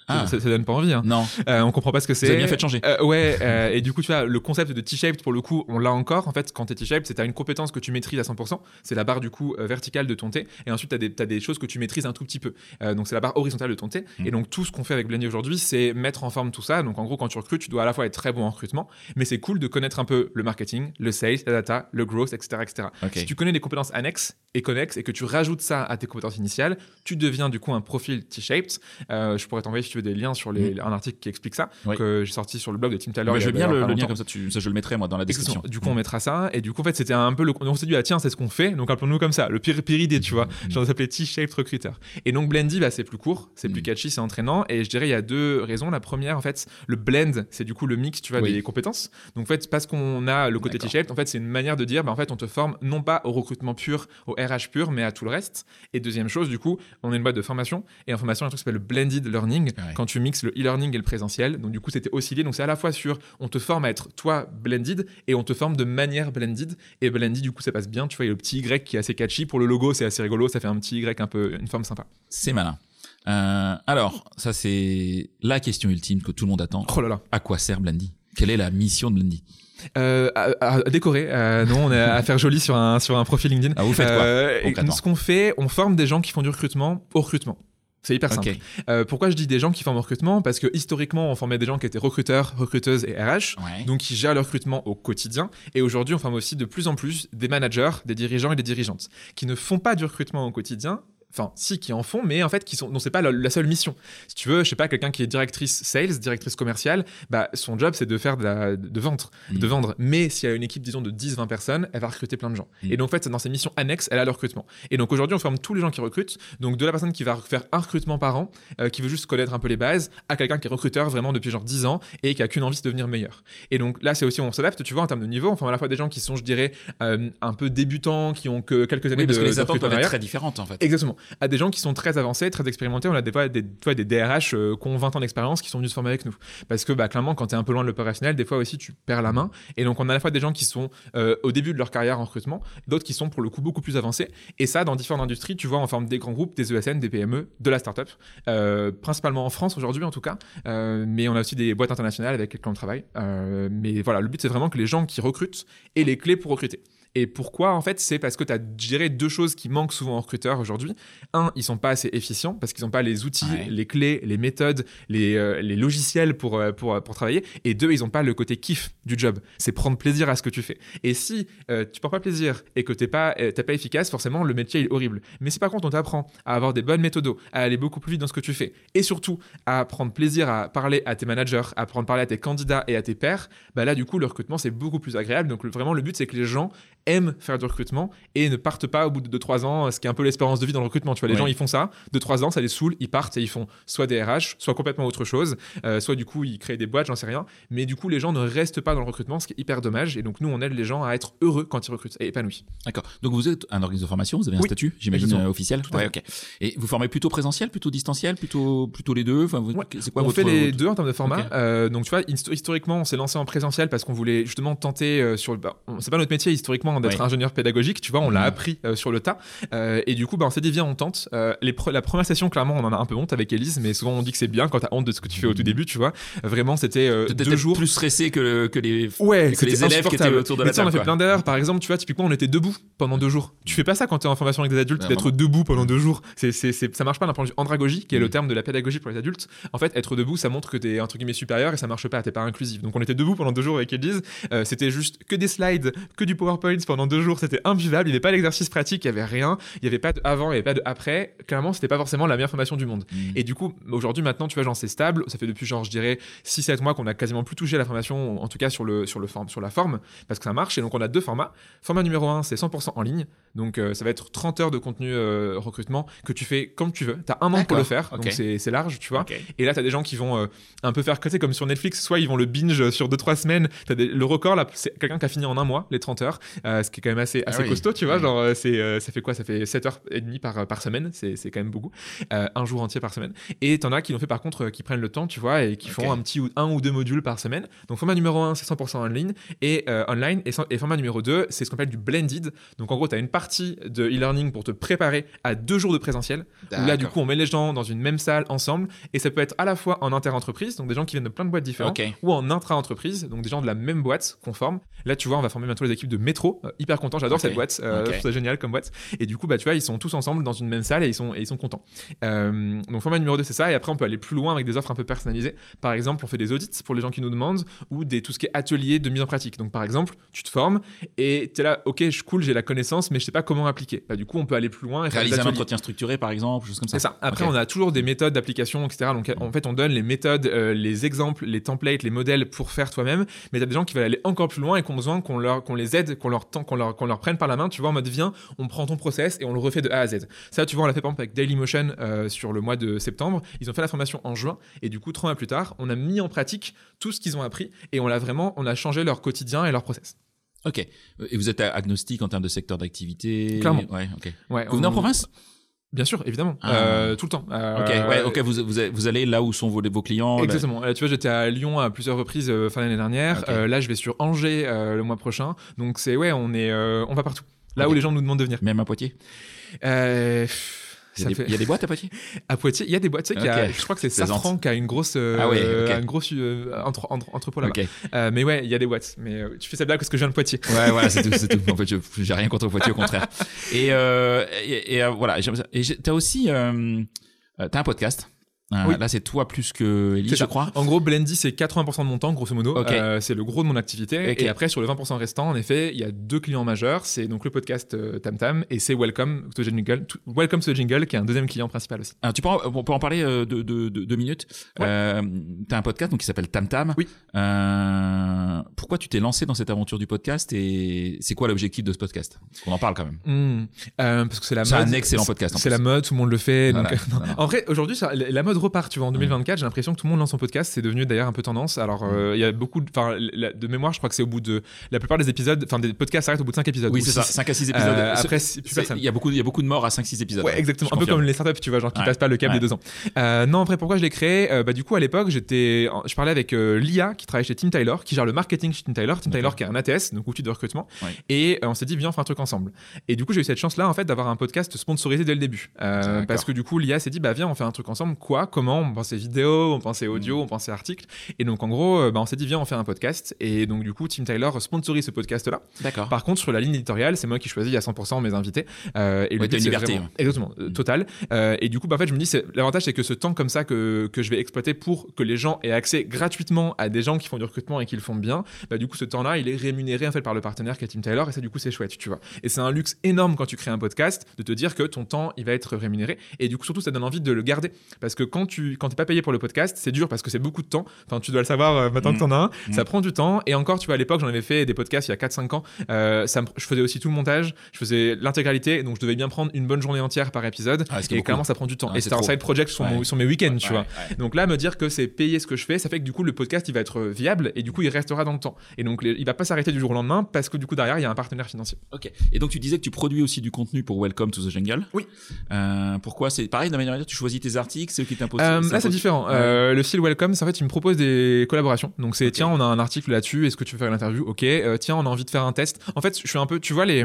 Ah. Ça, ça, donne pas envie. Hein. Non. Euh, on comprend pas ce que c'est. Vous avez bien fait de changer. Euh, ouais. Euh, et du coup, tu vois, le concept de T-shaped, pour le coup, on l'a encore. En fait, quand t'es T-shaped, c'est t'as une compétence que tu maîtrises à 100%. C'est la barre, du coup, verticale de ton T. Et ensuite, t'as des, as des choses que tu maîtrises un tout petit peu. Donc, c'est la barre horizontale de ton T. Mm. Et donc, tout ce qu'on fait avec Blendy aujourd'hui, c'est mettre en forme tout ça. Donc, en gros, quand tu recrutes, tu dois à la fois être très bon en recrutement, mais c'est cool de connaître un peu le marketing, le sales, la data, le growth, etc., etc. Si tu connais des compétences annexes et connexes et que tu rajoutes ça à tes compétences initiales, tu deviens, du coup, un profil T-shaped. je pourrais t'envoyer, si tu veux, des liens sur les, un article qui explique ça que j'ai sorti sur le blog de Tim Taylor. je veux bien le, lien comme ça, ça, je le mettrai moi dans la description. Du coup, on mettra ça et du coup en fait c'était un peu le on s'est dit ah tiens c'est ce qu'on fait donc appelons-nous comme ça le pire pire idée tu vois. Mm. J'en s'appelait T-shaped recruiter. Et donc Blendy bah, c'est plus court, c'est plus mm. catchy, c'est entraînant et je dirais il y a deux raisons. La première en fait le blend c'est du coup le mix tu vois des compétences. Donc en fait parce qu'on a le côté T-shaped en fait c'est une manière de dire bah, en fait on te forme non pas au recrutement pur, au RH pur mais à tout le reste. Et deuxième chose du coup on est une boîte de formation et en formation un truc qui s'appelle le blended learning quand tu mixes le e-learning et le présentiel donc du coup, c'était oscillé. Donc c'est à la fois sur on te forme à être toi blended et on te forme de manière blended. Et blended, du coup, ça passe bien. Tu vois, il y a le petit Y qui est assez catchy. Pour le logo, c'est assez rigolo. Ça fait un petit Y un peu, une forme sympa. C'est malin. Euh, alors, ça c'est la question ultime que tout le monde attend. Oh là là. À quoi sert Blendy Quelle est la mission de Blendy euh, à, décorer. Euh, non, on est à faire joli sur un, sur un profil LinkedIn. Ah, vous faites quoi Ce qu'on fait, on forme des gens qui font du recrutement au recrutement. C'est hyper simple. Euh, pourquoi je dis des gens qui forment au recrutement? Parce que historiquement, on formait des gens qui étaient recruteurs, recruteuses et RH, donc qui gèrent le recrutement au quotidien. Et aujourd'hui, on forme aussi de plus en plus des managers, des dirigeants et des dirigeantes qui ne font pas du recrutement au quotidien, enfin si qui en font mais en fait qui sont non c'est pas la, seule mission. Si tu veux je sais pas quelqu'un qui est directrice sales directrice commerciale bah son job c'est de faire de, la, de vendre mm. de vendre. Mais s'il y a une équipe disons de 10 20 personnes elle va recruter plein de gens. Mm. et donc en fait dans ses missions annexes elle a le recrutement. Et donc aujourd'hui on forme tous les gens qui recrutent. Donc de la personne qui va faire un recrutement par an euh, qui veut juste connaître un peu les bases à quelqu'un qui est recruteur vraiment depuis genre 10 ans et qui a qu'une envie de devenir meilleur. Et donc là c'est aussi on s'adapte tu vois en termes de niveau. On forme à la fois des gens qui sont je dirais euh, un peu débutants qui ont que quelques années parce de, que les attentes peuvent être très différentes en fait. Exactement à des gens qui sont très avancés, très expérimentés. On a des fois des, DRH euh, qui ont 20 ans d'expérience qui sont venus se former avec nous. Parce que bah, clairement, quand tu es un peu loin de l'opérationnel, des fois aussi tu perds la main. Et donc on a à la fois des gens qui sont euh, au début de leur carrière en recrutement, d'autres qui sont pour le coup beaucoup plus avancés. Et ça, dans différentes industries, tu vois en forme des grands groupes, des ESN, des PME, de la startup, euh, principalement en France aujourd'hui en tout cas. mais on a aussi des boîtes internationales avec lesquelles on travaille. mais voilà, le but c'est vraiment que les gens qui recrutent aient les clés pour recruter. Et pourquoi En fait, c'est parce que tu as géré deux choses qui manquent souvent aux recruteurs aujourd'hui. Un, ils sont pas assez efficients parce qu'ils n'ont pas les outils, les clés, les méthodes, les, euh, les logiciels pour, euh, pour, pour, travailler. Et deux, ils n'ont pas le côté kiff du job. C'est prendre plaisir à ce que tu fais. Et si euh, tu prends pas plaisir et que tu n'es pas, pas efficace, forcément, le métier est horrible. Mais si par contre, on t'apprend à avoir des bonnes méthodes, à aller beaucoup plus vite dans ce que tu fais, et surtout à prendre plaisir à parler à tes managers, à prendre parler à tes candidats et à tes pairs, bah là, du coup, le recrutement, c'est beaucoup plus agréable. Donc vraiment, le but, c'est que les gens aiment faire du recrutement et ne partent pas au bout de 2-3 ans, ce qui est un peu l'espérance de vie dans le recrutement. Tu vois, les gens, ils font ça, 2-3 ans, ça les saoule, ils partent et ils font soit des RH, soit complètement autre chose, euh, soit du coup, ils créent des boîtes, j'en sais rien. Mais du coup, les gens ne restent pas dans le recrutement, ce qui est hyper dommage. Et donc, nous, on aide les gens à être heureux quand ils recrutent et épanouis. D'accord. Donc vous êtes un organisme de formation, vous avez un Oui, statut, j'imagine, euh, officiel Ouais, ok. Et vous formez plutôt présentiel, plutôt distanciel, plutôt, plutôt les deux? Enfin, vous- Ouais. C'est quoi on votre... fait les deux en termes de format. Euh, donc, tu vois, histo- historiquement, on s'est lancé en présentiel parce qu'on voulait justement tenter sur. Bah, on- c'est pas notre métier historiquement d'être ingénieur pédagogique, tu vois, on l'a Mhm. appris euh, sur le tas. Euh, et du coup, bah, on s'est dit, viens, on tente. Euh, les pre- la première session, clairement, on en a un peu honte avec Elise, mais souvent on dit que c'est bien quand t'as honte de ce que tu fais au tout Mhm. début, tu vois. Vraiment, c'était deux jours. plus stressé que, le- que les... Ouais, que les élèves qui étaient autour de la sais, on a table, fait quoi. plein d'heures. Par exemple, tu vois, typiquement, on était debout pendant deux jours. Tu fais pas ça quand tu es en formation avec des adultes, d'être debout pendant deux jours. C'est, ça marche pas d'un point de vue andragogie, qui est le Mm. terme de la pédagogie pour les adultes. En fait, être debout, ça montre que t'es entre guillemets supérieur et ça marche pas, t'es pas inclusif. Donc on était debout pendant deux jours avec Elise. C'était juste que des slides, que du PowerPoint pendant deux jours. C'était imbuvable. Il n'y avait pas d'exercice pratique, il y avait rien. Il y avait pas de avant, il y avait pas de après. Clairement, c'était pas forcément la meilleure formation du monde. Mm. Et du coup, aujourd'hui, maintenant, tu vois, genre, c'est stable. Ça fait depuis, genre, je dirais, 6-7 mois qu'on a quasiment plus touché à la formation, en tout cas sur, le, sur, le forme, sur la forme, parce que ça marche. Et donc, on a deux formats. Format numéro 1, c'est 100% en ligne. Donc, euh, ça va être 30 heures de contenu euh, recrutement que tu fais comme tu veux. Tu as un an pour le faire. Donc, c'est large, tu vois. Et là, tu as des gens qui vont euh, un peu faire côté comme sur Netflix. Soit ils vont le binge sur 2-3 semaines. Des- le record, là, c'est quelqu'un qui a fini en un mois, les 30 heures. Euh, ce qui est quand même assez, Ah assez oui. costaud, tu vois. Genre, euh, c'est, euh, ça fait quoi? Ça fait 7 heures et demie par, par semaine. C'est c'est quand même beaucoup. Euh, un jour entier par semaine. Et t'en as qui l'ont fait par contre, qui prennent le temps, tu vois, et qui Ok. font un petit ou un ou deux modules par semaine. Donc format numéro 1, c'est 100% en ligne et online. Et, format numéro 2, c'est ce qu'on appelle du blended. Donc en gros, tu as une partie de e-learning pour te préparer à deux jours de présentiel. Où là, du coup, on met les gens dans une même salle ensemble. Et ça peut être à la fois en inter-entreprise, donc des gens qui viennent de plein de boîtes différentes, ou en intra-entreprise, donc des gens de la même boîte qu'on forme. Là, tu vois, on va former bientôt les équipes de métro. Euh, hyper content, j'adore cette boîte. Euh, Ok. Je trouve ça génial comme boîte. Et du coup, bah, tu vois, ils sont tous ensemble dans une même salle et ils sont, et ils sont contents. Euh, donc, format numéro 2, c'est ça. Et après, on peut aller plus loin avec des offres un peu personnalisées. Par exemple, on fait des audits pour les gens qui nous demandent ou des, tout ce qui est atelier de mise en pratique. Donc, par exemple, tu te formes et tu es là, ok, je suis cool, j'ai la connaissance, mais je sais pas comment appliquer. Bah, du coup, on peut aller plus loin et faire des Réaliser un entretien structuré, par exemple, choses comme ça. C'est ça. Après, on a toujours des méthodes d'application, etc. Donc, en fait, on donne les méthodes, euh, les exemples, les templates, les modèles pour faire toi-même. Mais t'as des gens qui veulent aller encore plus loin et qui ont besoin qu'on leur, qu'on les aide, qu'on leur, tend- qu'on leur, qu'on leur prenne par la main. Tu vois, en mode, viens, on prend ton process et on le refait de A à Z. Ça, tu vois, on l'a fait par exemple avec Dailymotion euh, sur le mois de septembre. Ils ont fait la formation en juin et du coup, trois mois plus tard, on a mis en pratique tout ce qu'ils ont appris et on l'a vraiment, on a changé leur quotidien et leur process. Ok. Et vous êtes agnostique en termes de secteur d'activité? Clairement. Ouais, ok. Ouais. Vous venez en province? Bien sûr, évidemment, Ah. Euh, tout le temps. Euh, Ok, ouais, ok, vous, vous, vous allez là où sont vos, vos clients. là- Exactement. Euh, tu vois, j'étais à Lyon à plusieurs reprises fin l'année dernière. Là, je vais sur Angers le mois prochain. Donc c'est ouais, on est, on va partout. Là où les gens nous demandent de venir. Même à Poitiers? Euh, il y, ça a des, fait- y a des boîtes à Poitiers? À Poitiers, il y a des boîtes. Tu sais qu'il y a- je crois que c'est. Safran qui a une grosse, euh, Ah ouais, ok. un gros euh, entre, entre- entrepôt là-bas. Ok. Euh, mais ouais, il y a des boîtes. Mais euh, tu fais cette blague parce que je viens de Poitiers. Ouais, voilà, c'est tout, tout. En fait, j'ai rien contre Poitiers, au contraire. Et, euh, et, et, euh, voilà, j'aime ça. Et t'as aussi, t'as un podcast. Oui. Là, c'est toi plus que Ellie, C'est je ça. crois. En gros, Blendy, c'est 80% de mon temps, grosso modo. Euh, c'est le gros de mon activité. Ok. Et après, sur le 20% restant, en effet, il y a deux clients majeurs. C'est donc le podcast euh, Tam Tam et c'est Welcome to the Jingle, to- Welcome to the Jingle, qui est un deuxième client principal aussi. Alors, tu peux en, on peut en parler euh, de, de, de- deux minutes. Ouais. Euh, t'as un podcast donc qui s'appelle Tam Tam. Oui. Pourquoi tu t'es lancé dans cette aventure du podcast et c'est quoi l'objectif de ce podcast? On en parle quand même. Hmm. Parce que c'est la C'est mode. un excellent podcast, C'est la mode, tout le monde le fait. Voilà, voilà. En vrai, aujourd'hui, la la mode repart. Tu vois, en 2024, j'ai l'impression que tout le monde lance son podcast. C'est devenu d'ailleurs un peu tendance. Alors, euh, il y a beaucoup de, la- de mémoire, je crois que c'est au bout de la plupart des épisodes, enfin, des podcasts s'arrêtent au bout de 5 épisodes. Oui, ou c'est ça. six. 5 à 6 épisodes. Euh, après. Il y a beaucoup, y a beaucoup de morts à 5-6 épisodes. Ouais, exactement. Un peu comme les startups, tu vois, genre qui Ouais. passent pas le cap Ouais. des deux ans. Euh, non, après, pourquoi je l'ai créé? Euh, Bah, du coup, à l'époque, j'étais, je parlais avec euh, Lia, qui travaille chez Tim Tyler, qui gère le marketing chez Tim Tyler. Tim Tyler, qui est un ATS, donc outil de recrutement. Et on s'est dit, viens, on fait un truc ensemble. Et du coup, j'ai eu cette chance-là, en fait, d'avoir un podcast sponsorisé dès le début. Parce que du coup, Lia s'est dit, bah, viens, on fait un truc ensemble. Quoi? Comment On pensait vidéo, on pensait audio, on pensait article. Et donc, en gros, euh, bah, on s'est dit, viens, on fait un podcast. Et donc, du coup, Tim Tyler sponsorise ce podcast-là. D'accord. Par contre, sur la ligne éditoriale, c'est moi qui choisis à 100% mes invités. Euh, et Ouais, le une liberté, vraiment- ouais. Exactement, euh, total. Euh, et du coup, bah, en fait, je me dis, l'avantage, c'est que ce temps comme ça que, que je vais exploiter pour que les gens aient accès gratuitement à des gens qui font du recrutement et qui le font bien, bah, du coup, ce temps-là, il est rémunéré en fait par le partenaire qui est Tim Taylor. Et ça, du coup, c'est chouette, tu vois. Et c'est un luxe énorme quand tu crées un podcast de te dire que ton temps, il va être rémunéré. Et du coup, surtout, ça donne envie de le garder. Parce que quand tu quand t'es pas payé pour le podcast, c'est dur parce que c'est beaucoup de temps. Enfin, tu dois le savoir euh, maintenant que t'en as un. Mm. Ça prend du temps. Et encore, tu vois, à l'époque, j'en avais fait des podcasts il y a 4-5 ans. Euh, ça me- je faisais aussi tout le montage, je faisais l'intégralité, donc je devais bien prendre une bonne journée entière par épisode. Ah, et clairement, ça prend du temps. Ah, et c'est c'était un side project sur, Ouais. mes week-ends, tu Ouais, vois. Donc là, me dire que c'est payer ce que je fais, ça fait que du coup, le podcast, il va être viable et du coup, il restera dans le temps. Et donc, les- il va pas s'arrêter du jour au lendemain parce que du coup, derrière, il y a un partenaire financier. Ok. Et donc tu disais que tu produis aussi du contenu pour Welcome to the Jungle. Oui. Euh, pourquoi? C'est pareil de la manière tu choisis tes articles, c'est eux qui Euh, là, c'est différent. Ouais. Euh, le fil Welcome, c'est en fait, il me propose des collaborations. Donc, c'est tiens, on a un article là-dessus. Est-ce que tu veux faire une interview? Ok. Euh, tiens, on a envie de faire un test. En fait, je suis un peu, tu vois les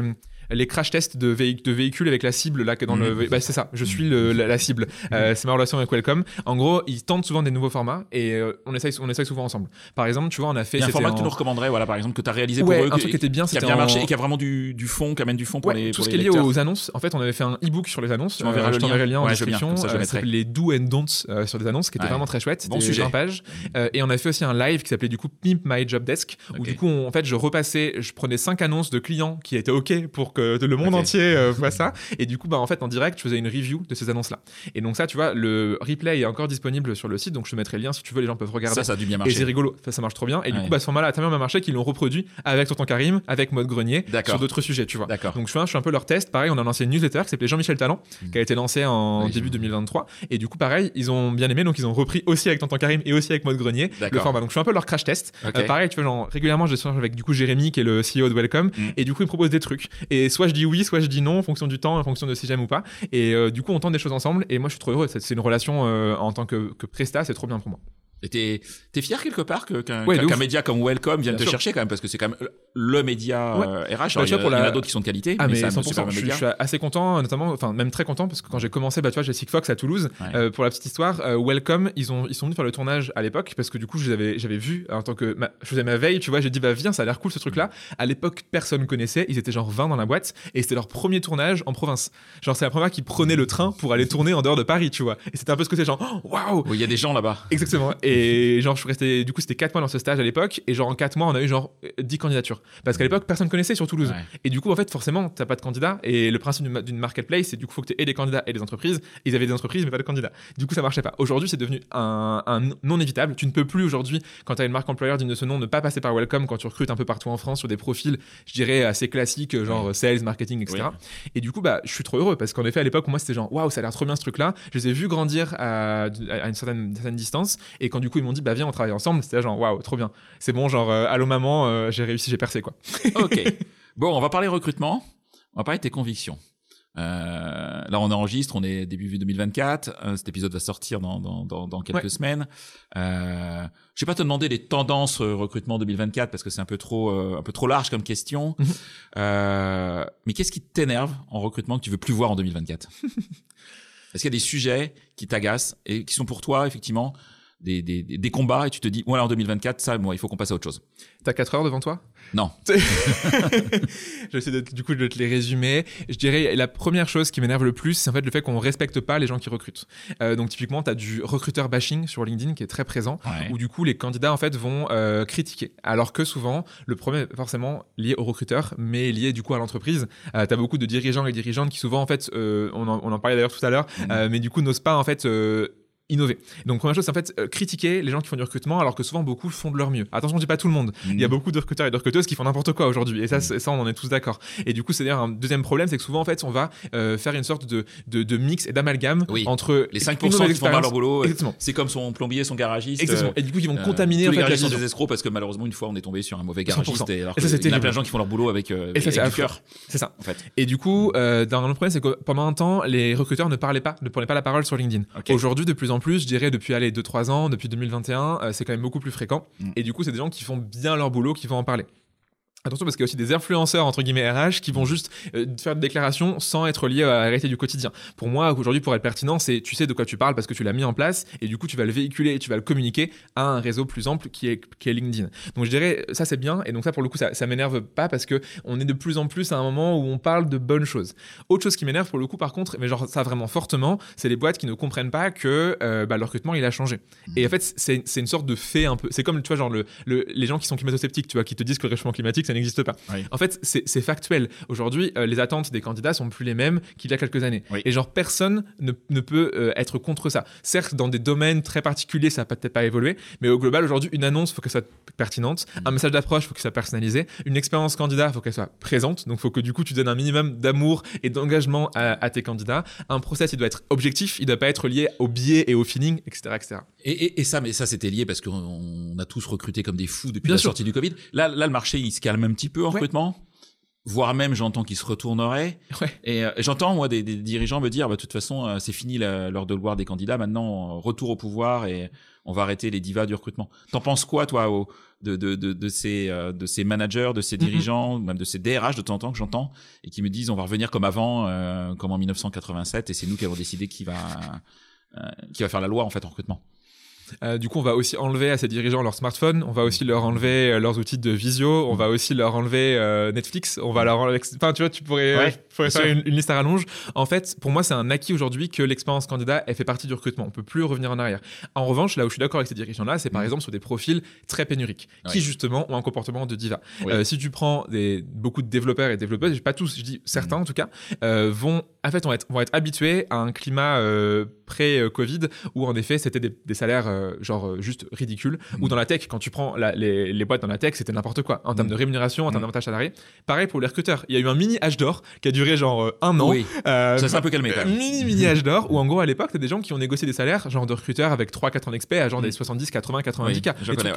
les crash tests de, véhic- de véhicules avec la cible là que dans le Mhm. bah, c'est ça je suis le- la, la cible Euh, c'est ma relation avec Welcome en gros ils tentent souvent des nouveaux formats et euh, on essaye on essaye souvent ensemble par exemple tu vois on a fait Il y a un format que tu nous recommanderais, voilà, par exemple, que tu as réalisé ouais, pour eux, un truc qui était bien qui a bien en- marché et qui a vraiment du, du fond, qui amène du fond pour Ouais, les tout pour ce qui est lié aux annonces. En fait, on avait fait un e-book sur les annonces. Tu m'enverras Euh, le le lien en description. le les do and don'ts sur les annonces, qui était vraiment très chouette. Bon sujet. 20 pages. Euh, et on a fait aussi un live qui s'appelait du coup Pimp My Job Desk, où du coup, en fait, je repassais, je prenais cinq annonces de clients qui étaient OK pour que le monde entier euh, voit ça. Et du coup, bah, en fait, en direct, je faisais une review de ces annonces-là. Et donc ça, tu vois, le replay est encore disponible sur le site, donc je te mettrai le lien si tu veux, les gens peuvent regarder. Ça, ça a dû bien Et marcher. c'est rigolo, ça, ça marche trop bien. Et du Ouais. coup, bah, ce format-là a tellement bien marché qu'ils l'ont reproduit avec Tonton Karim, avec Mode Grenier, sur d'autres sujets, tu vois. D'accord. Donc je fais, un, je fais un peu leur test. Pareil, on a lancé une newsletter qui s'appelait Jean-Michel Talent, qui a été lancée en Oui, début je- 2023. Et du coup, pareil, ils ont bien aimé, donc ils ont repris aussi avec Tonton Karim et aussi avec Mode Grenier le format. Donc je fais un peu leur crash test. Ok. Euh, pareil, tu vois, genre, régulièrement, je suis avec du coup Jérémy, qui est le CEO de Welcome, Mm. et du coup, il propose des trucs. Et soit je dis oui, soit je dis non, en fonction du temps, en fonction de si j'aime ou pas. Et euh, du coup, on tente des choses ensemble. Et moi, je suis trop heureux. C'est une relation euh, en tant que, que Presta, c'est trop bien pour moi. Et t'es t'es fier quelque part que- qu'un Ouais, média comme Welcome vienne Bien te sûr. chercher quand même parce que c'est quand même le média Ouais. euh, RH. Alors, il y, a- pour il y en a d'autres qui sont de qualité, Ah, mais, mais c'est un 100%. super Je, suis- média. je suis assez content, notamment, enfin, même très content, parce que quand j'ai commencé, bah, tu vois, j'ai Sigfox à Toulouse. Ouais. Euh, pour la petite histoire, euh, Welcome, ils, ont, ils sont venus faire le tournage à l'époque, parce que du coup, je les avais- j'avais vu en tant que. ma- je faisais ma veille, tu vois, j'ai dit, bah, viens, ça a l'air cool ce truc-là. À l'époque, personne connaissait. Ils étaient genre 20 dans la boîte, et c'était leur premier tournage en province. Genre, c'est la première qu'ils prenaient le train pour aller tourner en dehors de Paris, tu vois. Et c'était un peu ce que c'est, genre, oh, waouh! Oui, il y a des gens là-bas. Exactement. Et genre, je suis resté, du coup, c'était 4 mois dans ce stage à l'époque. Et genre, en 4 mois, on a eu genre euh, 10 candidatures. Parce qu'à l'époque, personne connaissait sur Toulouse. Ouais. Et du coup, en fait, forcément, t'as pas de candidat. Et le principe d'une ma- d'une marketplace, c'est du coup, faut que tu aies des candidats et des entreprises. Ils avaient des entreprises, mais pas de candidats. Du coup, ça marchait pas. Aujourd'hui, c'est devenu un, un non évitable. Tu ne peux plus aujourd'hui, quand tu as une marque employeur digne de ce nom, ne pas passer par Welcome quand tu recrutes un peu partout en France sur des profils, je dirais, assez classiques, genre Ouais. sales, marketing, etc. Et du coup, bah, je suis trop heureux parce qu'en effet, à l'époque, moi, c'était genre, waouh, ça a l'air trop bien ce truc-là. Je les ai vus grandir à, à une certaine, certaine distance. Et quand du coup, ils m'ont dit, bah, viens, on travaille ensemble, c'était genre, waouh, trop bien. C'est bon, genre, euh, allô maman, euh, j'ai réussi, j'ai percé, quoi. Ok. Bon, on va parler recrutement. On va parler de tes convictions. Euh, là, on enregistre, on est début 2024. Euh, cet épisode va sortir dans, dans, dans, dans quelques Ouais. semaines. Euh, je vais pas te demander les tendances recrutement 2024 parce que c'est un peu trop euh, un peu trop large comme question. Mhm. Mais qu'est-ce qui t'énerve en recrutement que tu veux plus voir en 2024 Est-ce qu'il y a des sujets qui t'agacent et qui sont pour toi effectivement des, des, des, des combats et tu te dis voilà en 2024 ça moi il faut qu'on passe à autre chose. T'as 4 heures devant toi? Non. J'essaie de, du coup de te les résumer. Je dirais la première chose qui m'énerve le plus, c'est en fait le fait qu'on respecte pas les gens qui recrutent. Euh, donc typiquement, tu as du recruteur bashing sur LinkedIn qui est très présent, Ouais. où du coup les candidats en fait vont euh, critiquer. Alors que souvent, le problème est forcément lié au recruteur, mais lié du coup à l'entreprise. Euh, tu as beaucoup de dirigeants et dirigeantes qui souvent en fait, euh, on, en, on en parlait d'ailleurs tout à l'heure, euh, mais du coup n'osent pas en fait. Innover. Donc première chose, c'est en fait euh, critiquer les gens qui font du recrutement alors que souvent beaucoup font de leur mieux. Attention, je dis pas tout le monde. Il y a Mhm. beaucoup de recruteurs et de recruteuses qui font n'importe quoi aujourd'hui. Et ça, c'est- ça, on en est tous d'accord. Et du coup, c'est d'ailleurs un deuxième problème, c'est que souvent, en fait, on va euh, faire une sorte de, de, de mix et d'amalgame Oui. entre Les une 5% mauvaise qui font mal leur boulot, euh, Exactement. c'est comme son plombier, son garagiste. Exactement. Et du coup, ils vont contaminer tous en les fait, garagistes sont des escrocs parce que malheureusement une fois on est tombé sur un mauvais 100%. garagiste et alors Et ça, il y a plein de gens qui font leur boulot avec, euh, Et ça, avec cœur C'est ça. en fait. Et du coup, dans le problème, c'est que pendant un temps, les recruteurs ne parlaient pas, ne prenaient pas la parole sur LinkedIn. Aujourd'hui, de plus en plus, je dirais depuis allez 2-3 ans, depuis 2021, euh, c'est quand même beaucoup plus fréquent. Mm. Et du coup, c'est des gens qui font bien leur boulot, qui vont en parler. Attention parce qu'il y a aussi des influenceurs entre guillemets RH qui vont juste euh, faire des déclarations sans être liés à la réalité du quotidien. Pour moi, aujourd'hui, pour être pertinent, c'est tu sais de quoi tu parles parce que tu l'as mis en place et du coup tu vas le véhiculer et tu vas le communiquer à un réseau plus ample qui est, qui est LinkedIn. Donc je dirais ça c'est bien et donc ça pour le coup ça, ça m'énerve pas parce que on est de plus en plus à un moment où on parle de bonnes choses. Autre chose qui m'énerve pour le coup par contre, mais genre ça vraiment fortement, c'est les boîtes qui ne comprennent pas que euh, bah, le recrutement il a changé. Et en fait c'est c'est une sorte de fait un peu. C'est comme tu vois genre le, le- les gens qui sont climato-sceptiques, tu vois, qui te disent que le réchauffement climatique ça n'existe pas. Oui. En fait, c'est factuel. Aujourd'hui, euh, les attentes des candidats sont plus les mêmes qu'il y a quelques années. Oui. Et genre, personne ne, ne peut euh, être contre ça. Certes, dans des domaines très particuliers, ça n'a peut-être pas évolué, mais au global, aujourd'hui, une annonce, faut qu'elle soit pertinente. Mm. Un message d'approche, faut qu'il soit personnalisé. Une expérience candidat, faut qu'elle soit présente. Donc, faut que du coup, tu donnes un minimum d'amour et d'engagement à, à tes candidats. Un process, il doit être objectif, il ne doit pas être lié au biais et au feeling, etc. etc. Et, et- et ça, mais ça, c'était lié parce qu'on on a tous recruté comme des fous depuis Bien la sûr. sortie du Covid. Là, là, le marché, il se calme un petit peu en Ouais. recrutement. Voire même, j'entends qu'il se retournerait. Ouais. Et euh, j'entends, moi, des, des dirigeants me dire, bah, de toute façon, euh, c'est fini l'heure de gloire des candidats. Maintenant, euh, retour au pouvoir et on va arrêter les divas du recrutement. T'en penses quoi, toi, au- de, de, de, de ces, de ces managers, de ces Mhm. dirigeants, même de ces DRH de temps en temps que j'entends, et qui me disent, on va revenir comme avant, comme en 1987, et c'est nous qui avons décidé qui va, qui va faire la loi, en fait, en recrutement? Euh, du coup, on va aussi enlever à ces dirigeants leur smartphone, on va aussi leur enlever euh, leurs outils de visio, on va aussi leur enlever euh, Netflix, on va leur enlever... Enfin, tu vois, tu pourrais, Ouais, tu pourrais bien faire une, une liste à rallonge. En fait, pour moi, c'est un acquis aujourd'hui que l'expérience candidat, elle fait partie du recrutement. On peut plus revenir en arrière. En revanche, là où je suis d'accord avec ces dirigeants-là, c'est par Mhm. exemple sur des profils très pénuriques, qui justement ont un comportement de diva. Oui. Euh, si tu prends des, beaucoup de développeurs et développeuses, pas tous, je dis certains en tout cas, vont, en fait, vont être, vont être habitués à un climat pré-Covid où en effet c'était des, des salaires euh, genre euh, juste ridicules. Mm. Ou dans la tech, quand tu prends la- les, les boîtes dans la tech, c'était n'importe quoi en termes Mm. de rémunération, en termes Mm. d'avantages salariés. Pareil pour les recruteurs. Il y a eu un mini âge d'or qui a duré genre euh, un an. Oui, ça s'est un peu calmé quand même. Mini mini âge d'or où en gros à l'époque t'as des gens qui ont négocié des salaires genre de recruteurs avec 3-4 ans d'expert à genre Mm. des 70, 80, 90 Oui, k je Des connais,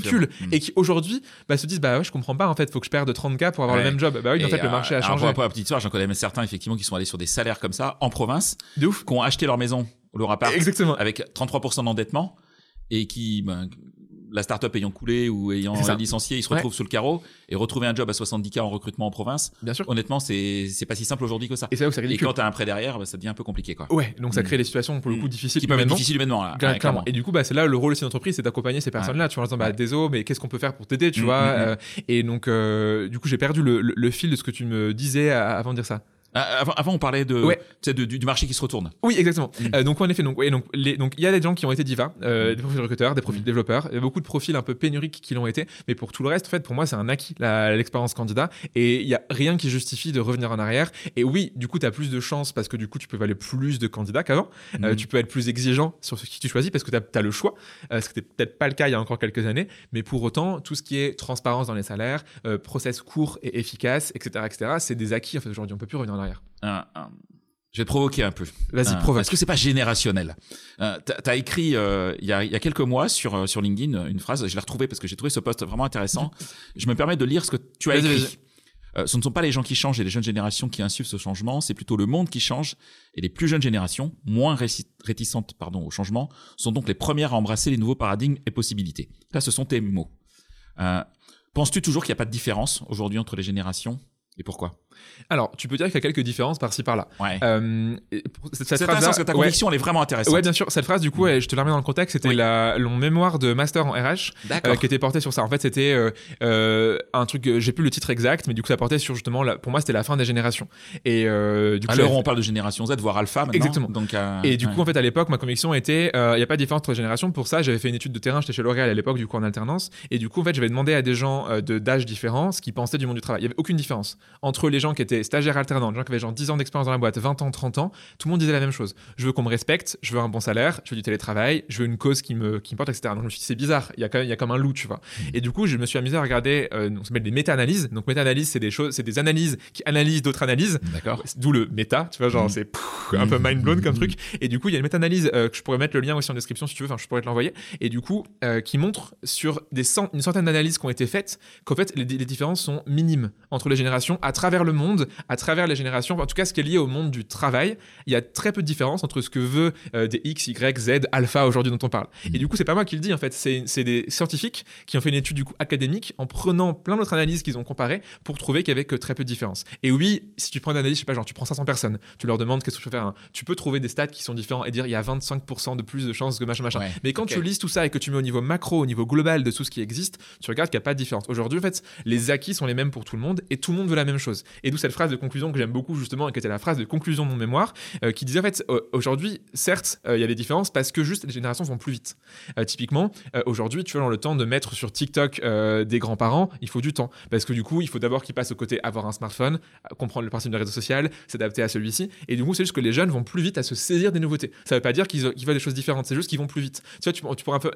trucs ouais. Mm. et qui aujourd'hui bah, se disent bah ouais je comprends pas en fait faut que je perde 30 k pour avoir Ouais. le même job bah oui en fait le marché a changé Pour, la petite histoire, j'en connais même certains effectivement qui sont allés sur des salaires comme ça en province, de ouf qui ont acheté leur maison leur appart exactement avec 33% d'endettement et qui, ben, la start-up ayant coulé ou ayant ça. licencié, ils se Ouais. retrouvent sur le carreau et retrouver un job à 70K en recrutement en province. bien sûr Honnêtement, c'est c'est pas si simple aujourd'hui que ça. et où c'est Et quand t'as un prêt derrière, bah, ça devient un peu compliqué quoi. ouais donc ça Mm. crée des situations pour le coup Mm. difficiles Qui peuvent être difficiles humainement là. Clairement. Ouais, clairement. Et du coup, bah, c'est là le rôle aussi d'entreprise, c'est d'accompagner ces personnes-là. Tu vois, en disant, bah, désolé, mais qu'est-ce qu'on peut faire pour t'aider, tu Mm, vois euh, Et donc, euh, du coup, j'ai perdu le, le- le fil de ce que tu me disais à- avant de dire ça. Ah, Avant, avant, on parlait de, Ouais. du, du marché qui se retourne. Oui, exactement. Mm. Euh, donc, en effet, donc, ouais, donc, les, donc, il y a des gens qui ont été divas, euh, Mm. des profils recruteurs, des profils Mm. développeurs, il y a beaucoup de profils un peu pénuriques qui l'ont été, mais pour tout le reste, en fait, pour moi, c'est un acquis, l'expérience candidat, et il y a rien qui justifie de revenir en arrière. Et oui, du coup, tu as plus de chances parce que du coup, tu peux valer plus de candidats qu'avant. Euh, tu peux être plus exigeant sur ce qui tu choisis parce que tu as, le choix, ce qui n'était peut-être pas le cas il y a encore quelques années, mais pour autant, tout ce qui est transparence dans les salaires, process court et efficace, etc., etc., c'est des acquis en fait aujourd'hui, on peut plus revenir en arrière. Un- un- Je vais te provoquer un peu. Vas-y, provoque. Est-ce que c'est pas générationnel? Euh, T'as as écrit euh, il y, a, il y a quelques mois sur euh, sur LinkedIn une phrase. Je l'ai retrouvée parce que j'ai trouvé ce post vraiment intéressant. Je me permets de lire ce que tu as écrit. Euh, ce ne sont pas les gens qui changent et les jeunes générations qui insufflent ce changement, c'est plutôt le monde qui change et les plus jeunes générations, moins réticentes pardon, au changement, sont donc les premières à embrasser les nouveaux paradigmes et possibilités. Là, ce sont tes mots. Euh, Penses-tu toujours qu'il n'y a pas de différence aujourd'hui entre les générations? Et pourquoi? Alors, tu peux dire qu'il y a quelques différences par-ci par-là. Ouais. Euh, cette, intéressant parce que ta ouais. conviction, elle est vraiment intéressante. Ouais, bien sûr. Cette phrase, du coup, elle- je te la remets dans le contexte. C'était Oui. la, mon mémoire de master en RH euh, qui était porté sur ça. En fait, c'était euh, un truc. J'ai plus le titre exact, mais du coup, ça portait sur justement. La, pour moi, c'était la fin des générations. Et du coup, j'avais- on parle de génération Z, voire alpha maintenant. Exactement. Donc, Et du ouais. coup, en fait, à l'époque, ma conviction était, il n'y a pas de différence entre les générations. Pour ça, j'avais fait une étude de terrain, j'étais chez L'Oréal à l'époque, du coup, en alternance. Et du coup, en fait, j'avais demandé à des gens de d'âge différents ce qu'ils pensaient du monde du travail. Il n'y avait aucune différence entre les gens qui étaient stagiaires alternants, les gens qui avaient genre 10 ans d'expérience dans la boîte, 20 ans, 30 ans. Tout le monde disait la même chose. Je veux qu'on me respecte, je veux un bon salaire, je veux du télétravail, je veux une cause qui me, qui me porte, etc. Donc, je me suis dit, c'est bizarre. Il y a quand même, il y a comme un loup, tu vois. Et du coup, je me suis amusé à regarder, euh, ça s'appelle des méta-analyses. Donc, méta-analyses, c'est des choses, c'est des analyses qui analysent d'autres analyses. D'accord. D'où le méta, tu vois, genre Mhm. c'est pff, un peu mind blown comme truc. Et du coup, il y a une méta-analyse euh, que je pourrais mettre le lien aussi en description si tu veux, enfin je pourrais te l'envoyer. Et du coup, euh, qui montre sur des cent- une centaine d'analyses qui ont été faites qu'en fait les, les différences sont minimes entre les générations à travers le monde, à travers les générations. En tout cas, ce qui est lié au monde du travail, il y a très peu de différence entre ce que veut euh, des X, Y, Z, alpha aujourd'hui dont on parle. Et du coup, c'est pas moi qui le dis en fait, c'est des scientifiques qui ont fait une étude du coup académique en prenant plein d'autres analyses qu'ils ont comparées pour trouver qu'il y avait que très peu de différence. Et oui, si tu prends une analyse, je sais pas, genre tu prends 500 personnes, tu leur demandes qu'est-ce que je peux faire, hein, tu peux trouver des stats qui sont différents et dire il y a 25% de plus de chances que machin machin. Ouais. Mais quand tu lises tout ça et que tu mets au niveau macro, au niveau global de tout ce qui existe, tu regardes qu'il n'y a pas de différence. Aujourd'hui, en fait, les acquis sont les mêmes pour tout le monde et tout le monde veut la même chose. Et d'où cette phrase de conclusion que j'aime beaucoup justement et qui était la phrase de conclusion de mon mémoire, euh, qui disait en fait, euh, aujourd'hui, certes, euh, il y a des différences parce que juste les générations vont plus vite. typiquement, aujourd'hui, tu vois, dans le temps de mettre sur TikTok des grands-parents, il faut du temps. Parce que du coup, il faut d'abord qu'ils passent au côté avoir un smartphone, comprendre le principe de réseau social, s'adapter à celui-ci. Et du coup, c'est juste que les jeunes vont plus vite à se saisir des nouveautés. Ça veut pas dire qu'ils qu veulent des choses différentes, c'est juste qu'ils vont plus vite. Tu vois, tu, tu pourras un peu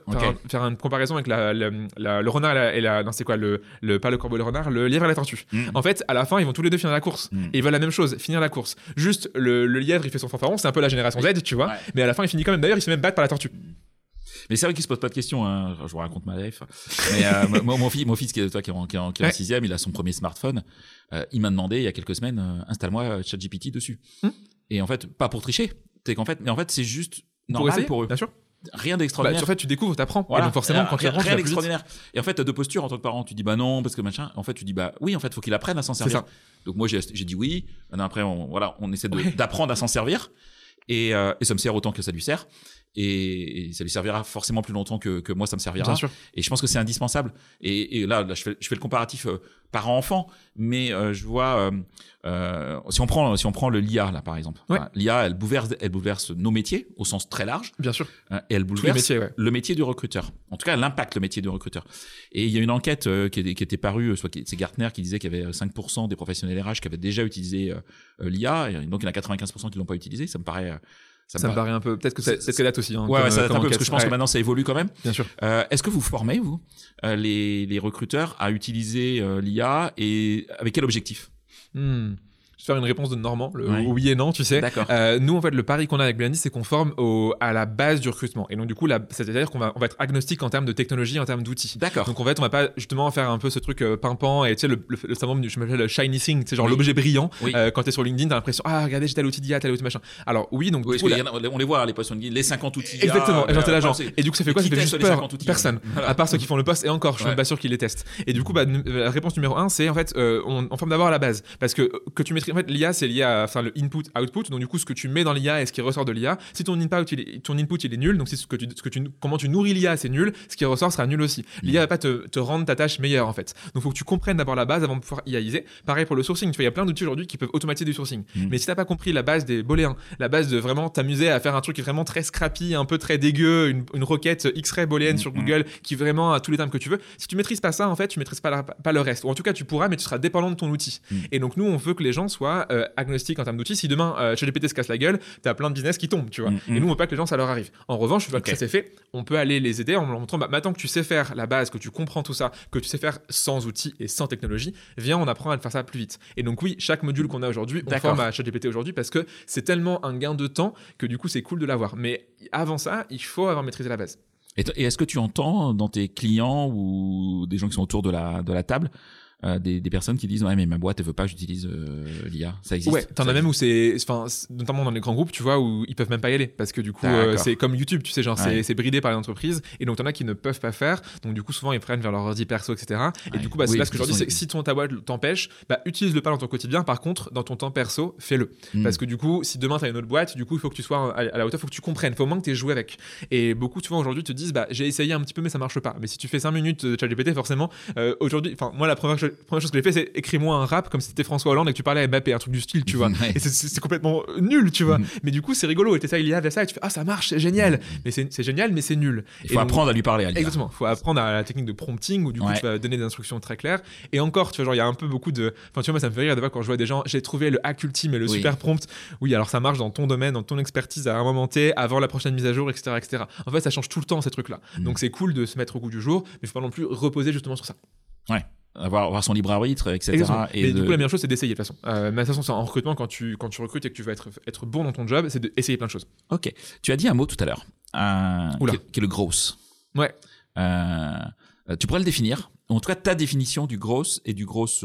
faire, une comparaison avec la, le renard et la, non, c'est quoi, le, le, pas le corbeau et le renard, le lièvre et la tortue. Mm. En fait, à la fin, ils vont tous les deux finir la course. Mm. Et ils veulent la même chose, finir la course. Juste, le, lièvre, il fait son fanfaron, c'est un peu la génération Z, tu vois. Mais à la fin, il finit quand même. D'ailleurs, il se fait même battre par la tortue. Mais c'est vrai qu'il se pose pas de questions. Hein. Je vous raconte ma life. Mais euh, mon, fils, mon fils qui est, toi, qui est en, qui est en, sixième, il a son premier smartphone. Euh, il m'a demandé il y a quelques semaines, euh, installe-moi ChatGPT dessus. Hmm. Et en fait, pas pour tricher. C'est qu'en fait, mais en fait, c'est juste normal pour, eux. Bien sûr. Rien d'extraordinaire. Bah, en fait, tu découvres, t'apprends. apprends. donc forcément, quand tu rien, rien d'extraordinaire. Et en fait, t'as deux postures en tant que parent. Tu dis bah non parce que machin. En fait, tu dis bah oui. En fait, faut qu'il apprenne à s'en servir. Donc moi, j'ai dit oui. Après, on, voilà, on essaie d'apprendre à s'en servir. Et, euh, et, ça me sert autant que ça lui sert et, ça lui servira forcément plus longtemps que, que moi ça me servira. Bien sûr. Et je pense que c'est indispensable. Et, et là, là, je, fais, je fais le comparatif euh, parent-enfant, mais euh, je vois euh, euh, si on prend si on prend le l'IA là par exemple, l'IA elle bouleverse elle bouleverse nos métiers au sens très large. Bien sûr. Hein, et elle bouleverse le métier du recruteur. En tout cas, elle impacte le métier du recruteur. Et il y a une enquête qui, qui, était parue, soit c'est Gartner qui disait qu'il y avait 5% des professionnels RH qui avaient déjà utilisé l'IA, et donc il y en a 95% qui l'ont pas utilisé. Ça me paraît ça, me paraît un peu. Peut-être que c'est date aussi. Hein, ouais, ouais, ça date un peu parce que je pense que maintenant ça évolue quand même. Bien sûr. Euh, Est-ce que vous formez vous euh, les, les recruteurs à utiliser euh, l'IA et avec quel objectif? Hmm faire une réponse de Normand, le oui et non, tu sais. Euh, nous, en fait, le pari qu'on a avec Blendis, c'est qu'on forme au, à la base du recrutement. Et donc, du coup, c'est-à-dire qu'on va, on va être agnostique en termes de technologie, en termes d'outils. D'accord. Donc, en fait, on va pas justement faire un peu ce truc euh, pimpant et tu sais, le, le, le syndrome du, je m'appelle le shiny thing, c'est genre l'objet brillant. Euh, quand tu es sur LinkedIn, tu as l'impression, ah, regardez, j'ai tel outil d'IA, tel outil machin. Alors, oui, donc, oui, coup, on les voit, les posts LinkedIn, les 50 outils. Exactement, et l'agent. Et du coup, ça fait quoi? Ça fait juste peur. Personne. À part ceux qui font le post, et encore, je suis pas sûr qu'ils les testent. Et du coup, bah, la réponse numéro un, c'est en fait, on, on forme d'abord à la base. Parce que que tu maîtrises, en fait, l'IA, c'est lié à enfin le input output. Donc du coup ce que tu mets dans l'IA et ce qui ressort de l'IA si ton input il est, ton input il est nul donc c'est ce que tu, ce que tu comment tu nourris l'IA c'est nul ce qui ressort sera nul aussi. Mm. l'IA va pas te, te, rendre ta tâche meilleure en fait. Donc faut que tu comprennes d'abord la base avant de pouvoir IAiser pareil pour le sourcing. Tu vois il y a plein d'outils aujourd'hui qui peuvent automatiser du sourcing. Mm. mais si t'as pas compris la base des booléens la base de vraiment t'amuser à faire un truc vraiment très scrappy un peu très dégueu une, une requête X-ray booléenne mm. sur Google qui vraiment a tous les termes que tu veux si tu maîtrises pas ça en fait tu maîtrises pas, pas le reste. Ou en tout cas tu pourras mais tu seras dépendant de ton outil. Et donc nous on veut que les gens soient euh, agnostiques en termes d'outils si demain euh, GPT se casse la gueule, t'as plein de business qui tombent, tu vois. Mm, mm. Et nous, on veut pas que les gens, ça leur arrive. En revanche, une fois que ça c'est fait, on peut aller les aider en leur montrant, bah, maintenant que tu sais faire la base, que tu comprends tout ça, que tu sais faire sans outils et sans technologie, viens, on apprend à faire ça plus vite. Et donc, oui, chaque module qu'on a aujourd'hui, on forme à ChatGPT aujourd'hui parce que c'est tellement un gain de temps que du coup, c'est cool de l'avoir. Mais avant ça, il faut avoir maîtrisé la base. Et est-ce que tu entends dans tes clients ou des gens qui sont autour de la, de la table euh, des, des, personnes qui disent ouais mais ma boîte elle veut pas que j'utilise euh, l'IA ça existe. Ouais t'en as même où c'est enfin notamment dans les grands groupes tu vois où ils peuvent même pas y aller. Parce que du coup euh, c'est comme YouTube tu sais genre c'est bridé par les entreprises. Et donc t'en as qui ne peuvent pas faire. Donc du coup souvent ils prennent vers leur ordi perso etc et du coup bah, c'est là ce que je leur dis c'est si ton ta boîte t'empêche bah utilise le pas dans ton quotidien. Par contre dans ton temps perso fais-le. Hmm. parce que du coup si demain t'as une autre boîte du coup il faut que tu sois à, la hauteur faut que tu comprennes faut au moins que tu joué avec. Et beaucoup tu vois aujourd'hui te disent bah j'ai essayé un petit peu mais ça marche pas. Mais si tu fais 5 minutes de ChatGPT forcément aujourd'hui enfin moi la première, première chose que j'ai fait c'est écris-moi un rap comme si c'était François Hollande et que tu parlais à Mbappé, un truc du style, tu vois. Et c'est complètement nul, tu vois. Mm. Mais du coup, c'est rigolo. Et ça, il y a ça, et tu fais, ah, ça marche, c'est génial. Mm. Mais c'est génial, mais c'est nul. Il faut apprendre à lui parler. À exactement. Il faut apprendre à la technique de prompting où du coup, tu vas donner des instructions très claires. Et encore, tu vois, genre, il y a un peu beaucoup de. Enfin, tu vois, moi, ça me fait rire de voir quand je vois des gens, j'ai trouvé le hack ultime et le super prompt. Oui, alors ça marche dans ton domaine, dans ton expertise à un moment T, avant la prochaine mise à jour, etc., etc. En fait, ça change tout le temps, ces trucs-là. Mm. Donc, c'est cool de se mettre au goût du jour, mais il faut pas non plus reposer justement sur ça. Ouais avoir, son libre arbitre, etc. Et du coup, la meilleure chose, c'est d'essayer de toute façon. Euh, mais de toute façon, en recrutement, quand tu, quand tu recrutes et que tu veux être, être bon dans ton job, c'est d'essayer plein de choses. Ok. Tu as dit un mot tout à l'heure, euh, qui, est le gross. Ouais. Euh, tu pourrais le définir En tout cas, ta définition du gross et du gross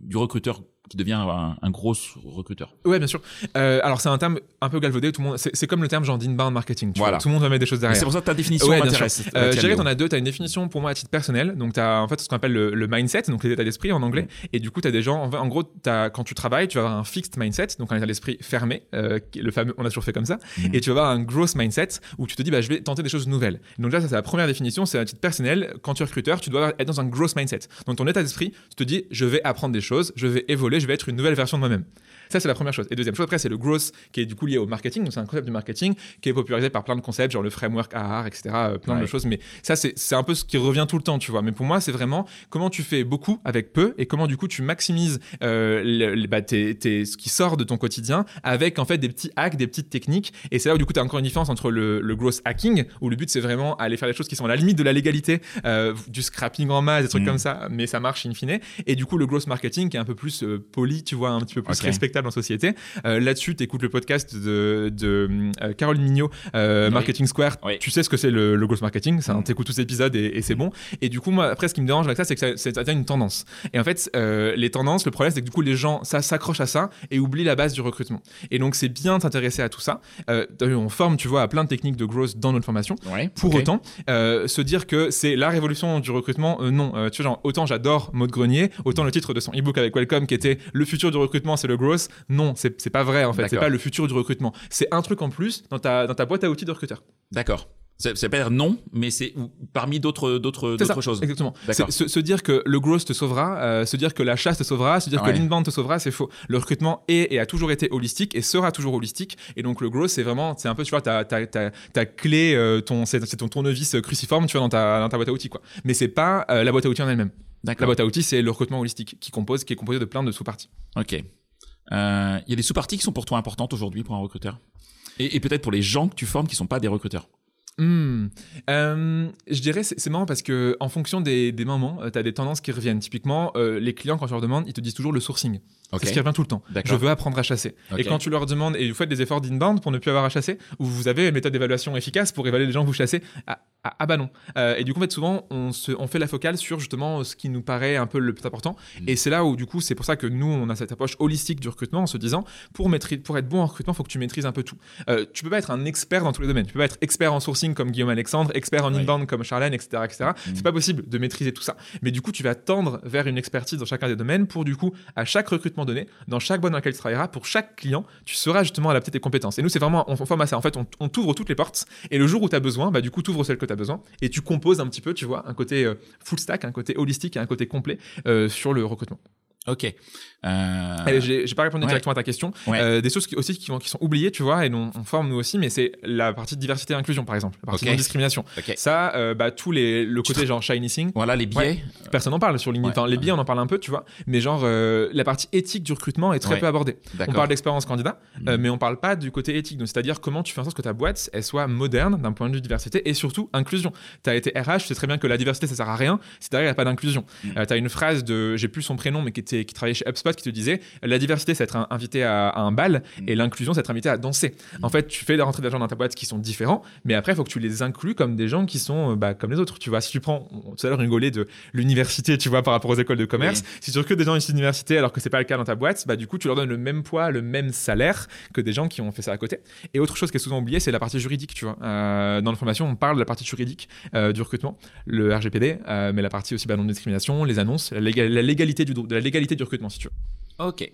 du recruteur qui devient un, gros recruteur. Ouais, bien sûr. Euh, alors c'est un terme un peu galvaudé. Tout le monde, c'est comme le terme genre d'inbound marketing. Tu voilà. vois, tout le monde va mettre des choses derrière. C'est pour ça que ta définition ouais, m'intéresse. Euh, je dirais t'en as deux. T'as une définition pour moi à titre personnel. Donc t'as en fait ce qu'on appelle le, mindset, donc l'état d'esprit en anglais. Et du coup t'as des gens. En, gros, as, quand tu travailles, tu vas avoir un fixed mindset, donc un état d'esprit fermé, euh, le fameux. On a toujours fait comme ça. Mm. Et tu vas avoir un growth mindset où tu te dis bah je vais tenter des choses nouvelles. donc là ça c'est la première définition. C'est à titre personnel. Quand tu es recruteur, tu dois être dans un growth mindset. Donc ton état d'esprit, tu te dis je vais apprendre des choses, je vais évoluer je vais être une nouvelle version de moi-même. Ça, c'est la première chose. Et deuxième chose, après, c'est le growth qui est du coup lié au marketing. Donc, c'est un concept du marketing qui est popularisé par plein de concepts, genre le framework AR, etc., euh, plein de choses. Mais ça, c'est un peu ce qui revient tout le temps, tu vois. Mais pour moi, c'est vraiment comment tu fais beaucoup avec peu et comment du coup tu maximises euh, bah, ce qui sort de ton quotidien avec en fait des petits hacks, des petites techniques. Et c'est là où du coup, tu as encore une différence entre le, le growth hacking, où le but c'est vraiment aller faire des choses qui sont à la limite de la légalité, euh, du scrapping en masse, des trucs mm. comme ça, mais ça marche in fine. Et du coup, le growth marketing qui est un peu plus poli, tu vois, un petit peu plus respectable en société. Là-dessus, tu écoutes le podcast de, de Caroline Mignot, Marketing Square. Tu sais ce que c'est le, growth marketing, ça, mm. t'écoutes tous ces épisodes et, c'est bon. Et du coup, moi, après, ce qui me dérange avec ça, c'est que ça, ça, devient une tendance. Et en fait, euh, les tendances, le problème, c'est que du coup, les gens ça s'accrochent à ça et oublient la base du recrutement. Et donc, c'est bien de s'intéresser à tout ça. Euh, on forme, tu vois, à plein de techniques de growth dans notre formation. Pour autant, euh, se dire que c'est la révolution du recrutement, non. tu vois, genre, autant j'adore Maud Grenier, autant le titre de son ebook avec Welcome qui était Le futur du recrutement, c'est le growth. Non, c'est pas vrai en fait. C'est pas le futur du recrutement. C'est un truc en plus dans ta, dans ta boîte à outils de recruteur. D'accord. C'est pas dire non, mais c'est parmi d'autres d'autres d'autres choses. Exactement. Se, se, dire que le growth te sauvera, euh, se dire que la chasse te sauvera, se dire que l'inbound te sauvera, c'est faux. Le recrutement est et a toujours été holistique et sera toujours holistique. Et donc le growth, c'est vraiment, c'est un peu, tu vois, ta, ta, ta, ta clé, euh, ton, c'est ton tournevis cruciforme, tu vois, dans ta, dans ta boîte à outils, quoi. Mais c'est pas euh, la boîte à outils en elle-même. La boîte à outils, c'est le recrutement holistique qui compose, qui est composé de plein de sous-parties. Ok. Il y a des sous-parties qui sont pour toi importantes aujourd'hui pour un recruteur? Et, et peut-être pour les gens que tu formes qui sont pas des recruteurs? Hmm. Euh, je dirais, c'est marrant parce que en fonction des, des moments, euh, tu as des tendances qui reviennent. Typiquement, euh, les clients, quand je leur demande, ils te disent toujours le sourcing. C'est ce qui revient tout le temps. Je veux apprendre à chasser. Et quand tu leur demandes, et vous faites des efforts d'inbound pour ne plus avoir à chasser, ou vous avez une méthode d'évaluation efficace pour évaluer les gens que vous chassez, ah, ah, ah bah non. Euh, et du coup, en fait, souvent, on, se, on fait la focale sur justement ce qui nous paraît un peu le plus important. Mm. Et c'est là où, du coup, c'est pour ça que nous, on a cette approche holistique du recrutement en se disant, pour, pour être bon en recrutement, il faut que tu maîtrises un peu tout. Tu peux pas être un expert dans tous les domaines. Tu peux pas être expert en sourcing comme Guillaume Alexandre, expert en inbound comme Charlène, etc. etc. Mm. C'est pas possible de maîtriser tout ça. Mais du coup, tu vas tendre vers une expertise dans chacun des domaines pour, du coup, à chaque recrutement donné, dans chaque boîte dans laquelle tu travailleras, pour chaque client, tu seras justement adapté tes compétences. Et nous, c'est vraiment, on, forme à ça. En fait, on, t'ouvre toutes les portes. Et le jour où tu as besoin, bah, du coup, tu ouvres celle que tu as besoin et tu composes un petit peu, tu vois, un côté euh, full stack, un côté holistique et un côté complet euh, sur le recrutement. Ok. Euh... J'ai pas répondu directement à ta question. Euh, des choses qui, aussi qui, qui, sont oubliées, tu vois, et on, on forme nous aussi, mais c'est la partie diversité et inclusion, par exemple, la partie non discrimination. Ça, euh, bah, tous les, le côté genre shiny thing. Voilà, les biais. personne n'en parle sur LinkedIn. les biais, on en parle un peu, tu vois, mais genre, euh, la partie éthique du recrutement est très peu abordée. On parle d'expérience candidat, mm. mais on parle pas du côté éthique. c'est-à-dire comment tu fais en sorte que ta boîte, elle soit moderne d'un point de vue diversité et surtout inclusion. Tu as été RH, tu sais très bien que la diversité, ça sert à rien si derrière, il n'y a pas d'inclusion. Mm. tu as une phrase de, j'ai plus son prénom, mais qui, était, qui travaillait chez HubSpot qui te disait la diversité, c'est être invité à, un bal mm. et l'inclusion, c'est être invité à danser. Mm. En fait, tu fais des rentrées d'argent dans ta boîte qui sont différents, mais après, il faut que tu les inclues comme des gens qui sont euh, bah, comme les autres. Tu vois, si tu prends, tout à l'heure, rigolé de l'université, tu vois, par rapport aux écoles de commerce, si tu recrutes des gens issus de l'université alors que c'est pas le cas dans ta boîte, bah, du coup, tu leur donnes le même poids, le même salaire que des gens qui ont fait ça à côté. Et autre chose qui est souvent oubliée, c'est la partie juridique, tu vois. Euh, dans l'information, on parle de la partie juridique euh, du recrutement, le RGPD, mais la partie aussi bah, non-discrimination, les annonces, la, légalité du, de la légalité du recrutement, si tu veux. Ok.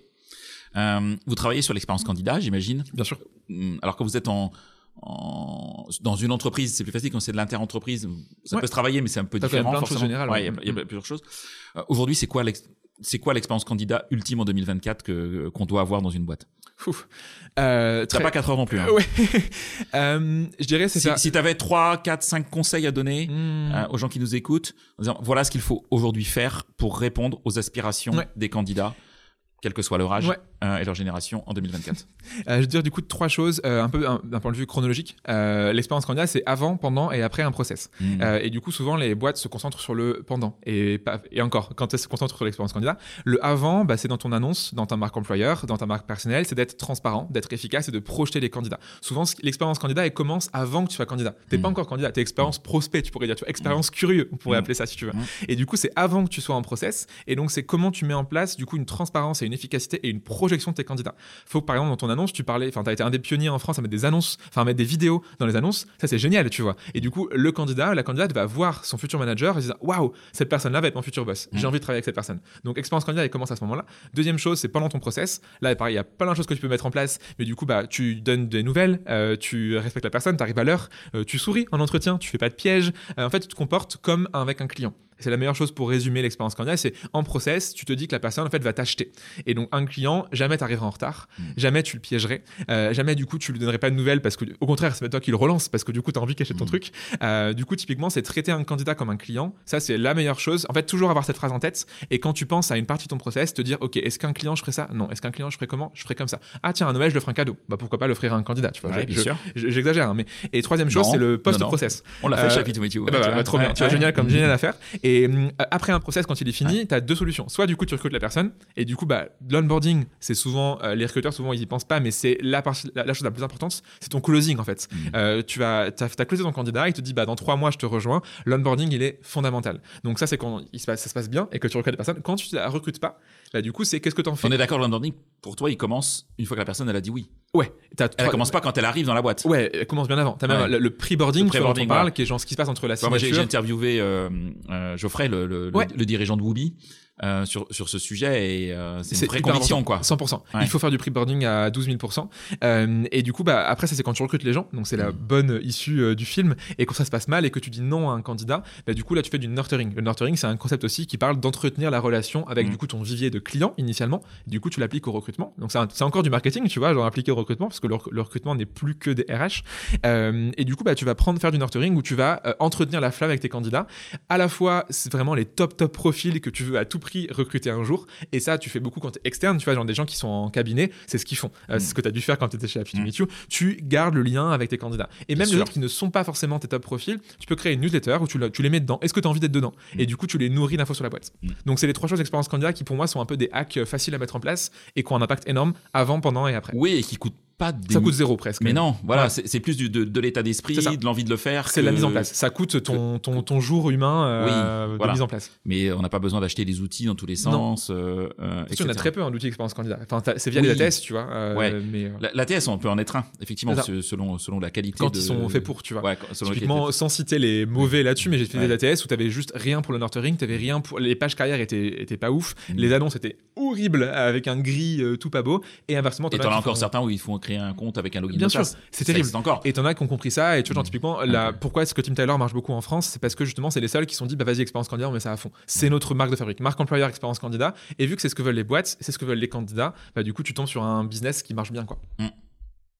Euh, vous travaillez sur l'expérience candidat, j'imagine. Bien sûr. Hum, alors quand vous êtes en, dans une entreprise, c'est plus facile quand c'est de l'inter-entreprise. Ça peut se travailler, mais c'est un peu différent. Il y a Ouais, il y, a, plusieurs choses. Euh, aujourd'hui, c'est quoi c'est quoi l'expérience candidat ultime en 2024 que qu'on doit avoir dans une boîte? Euh, T'as pas 4 heures non plus. Hein. Ouais. euh, je dirais c'est si, ça. Si t'avais 3, 4, 5 conseils à donner hmm. euh, aux gens qui nous écoutent, en disant, voilà ce qu'il faut aujourd'hui faire pour répondre aux aspirations des candidats quel que soit leur âge euh, et leur génération en 2024 euh, Je veux dire du coup trois choses, euh, un peu d'un point de vue chronologique. L'expérience candidat, c'est avant, pendant et après un process. Mmh. et du coup, souvent, les boîtes se concentrent sur le pendant. Et, et encore, quand elles se concentrent sur l'expérience candidat, le avant, bah, c'est dans ton annonce, dans ta marque employeur, dans ta marque personnelle, c'est d'être transparent, d'être efficace et de projeter les candidats. Souvent, l'expérience candidat, elle commence avant que tu sois candidat. Pas mmh. encore candidat, t'es expérience prospect, tu pourrais dire, tu expérience mmh. curieux, on pourrait appeler ça si tu veux. Et du coup, c'est avant que tu sois en process. Et donc, c'est comment tu mets en place du coup une transparence et une efficacité et une projection de tes candidats. Faut par exemple dans ton annonce, tu parlais, enfin, tu as été un des pionniers en France à mettre des annonces, enfin, à mettre des vidéos dans les annonces. Ça, c'est génial, tu vois. Et du coup, le candidat, la candidate va voir son futur manager et se dire Waouh, cette personne-là va être mon futur boss. J'ai mmh. envie de travailler avec cette personne. Donc, expérience candidat, elle commence à ce moment-là. Deuxième chose, c'est pendant ton process. Là, pareil, il y a plein de choses que tu peux mettre en place, mais du coup, bah, tu donnes des nouvelles, euh, tu respectes la personne, tu arrives à l'heure, euh, tu souris en entretien, tu fais pas de piège. Euh, en fait, tu te comportes comme avec un client. C'est la meilleure chose pour résumer l'expérience candidat, c'est en process, tu te dis que la personne en fait va t'acheter. Et donc un client, jamais t'arriveras en retard, Mm. jamais tu le piégerais, euh, jamais du coup tu lui donnerais pas de nouvelles parce que au contraire c'est toi qui le relance parce que du coup tu as envie qu'il achète ton Mm. truc. Euh, du coup typiquement c'est traiter un candidat comme un client, ça c'est la meilleure chose. En fait toujours avoir cette phrase en tête et quand tu penses à une partie de ton process, te dire ok est-ce qu'un client je ferais ça? Non. Est-ce qu'un client je ferais comment? Je ferais comme ça. Ah tiens à Noël je le ferai un cadeau. Bah pourquoi pas l'offrir à un candidat tu vois. Ouais, je- J'exagère hein, mais et troisième chose c'est le non. post-process. On l'a fait Euh, ouais, tu bah, vois. trop bien, tu vois, génial comme génial à faire. Et hum, après un process, quand il est fini, tu as deux solutions. Soit du coup, tu recrutes la personne, et du coup, bah, l'onboarding, c'est souvent, euh, les recruteurs, souvent, ils y pensent pas, mais c'est la, partie- la, la chose la plus importante, c'est ton closing en fait. Mm. Euh, tu as, as closé ton candidat, il te dit, bah, dans trois mois, je te rejoins. L'onboarding, il est fondamental. Donc, ça, c'est quand il se passe, ça se passe bien et que tu recrutes la personne. Quand tu la recrutes pas, du coup, c'est qu'est-ce que tu en fais On est d'accord, l'onboarding, pour toi, il commence une fois que la personne elle a dit oui. Ouais, t'as Elle commence pas quand elle arrive dans la boîte. Ouais, elle commence bien avant. T'as même Ouais. le, le pre-boarding, Le vois, dont on pre-boarding, parle, voilà. qui est genre ce qui se passe entre la Tu vois, moi, j'ai signature. interviewé euh, euh, Geoffrey, le, le- le- Ouais. le dirigeant de Woobi, euh, sur, sur ce sujet, et euh, c'est une vraie conviction, quoi. 100%. Ouais. Il faut faire du pre-boarding à 12 000% Euh, Et du coup, bah, après, ça, c'est quand tu recrutes les gens. Donc, c'est la Mm. bonne issue du film. Et quand ça se passe mal et que tu dis non à un candidat, bah, du coup, là, tu fais du nurturing. Le nurturing, c'est un concept aussi qui parle d'entretenir la relation avec, Mm. du coup, ton vivier de clients initialement. Du coup, tu l'appliques au recrutement. Donc, c'est encore du marketing, tu vois, genre appliqué au recrutement, parce que le, rec- le recrutement n'est plus que des RH. Et du coup, bah, tu vas prendre, faire du nurturing où tu vas entretenir la flamme avec tes candidats. À la fois, c'est vraiment les top, top profils que tu veux à tout prix recruter un jour. Et ça, tu fais beaucoup quand tu es externe, tu vois, genre des gens qui sont en cabinet, c'est ce qu'ils font. Euh, Mm. C'est ce que tu as dû faire quand tu étais chez Happy to Mm. You. Tu gardes le lien avec tes candidats. Et Bien même les sûr. autres qui ne sont pas forcément tes top profils, tu peux créer une newsletter où tu, les mets dedans. Est-ce que tu as envie d'être dedans Mm. Et du coup, tu les nourris d'infos sur la boîte. Mm. Donc, c'est les trois choses d'expérience candidat qui, pour moi, sont un peu des hacks euh, faciles à mettre en place et qui ont un impact énorme avant, pendant et après. Oui, et qui coûte pas des... Ça coûte zéro presque. Mais non, voilà, Ouais. c'est plus du- de, de l'état d'esprit, de l'envie de le faire. C'est que- la mise en place. Ça coûte ton, ton, ton jour humain euh, Oui, de voilà. mise en place. Mais on n'a pas besoin d'acheter des outils dans tous les sens. euh, euh, qu'on a très peu hein, d'outils expérience candidat. Enfin, c'est via Oui. les ATS, tu vois. euh, Ouais. Mais euh, La, la TS, on peut en être un, effectivement, selon, selon la qualité. quand de- ils sont faits pour, tu vois. Ouais, Typiquement, sans citer les mauvais là-dessus, mais j'ai fait des ATS où t'avais juste rien pour le nurturing, t'avais rien pour les pages carrière étaient, étaient pas ouf, Mm. les annonces étaient horribles avec un gris tout pas beau, et inversement, t'en t'en as encore font- certains où il faut créer un compte avec un login Bien sûr, c'est terrible. encore. Et t'en as qui ont compris ça, et tu vois, genre, Mm. typiquement, la, pourquoi est-ce que Tim Tyler marche beaucoup en France C'est parce que justement, c'est les seuls qui se sont dit, bah vas-y, expérience candidat, on met ça à fond. C'est Mm. notre marque de fabrique, marque employeur, expérience candidat, et vu que c'est ce que veulent les boîtes, c'est ce que veulent les candidats, bah du coup, tu tombes sur un business qui marche bien, quoi.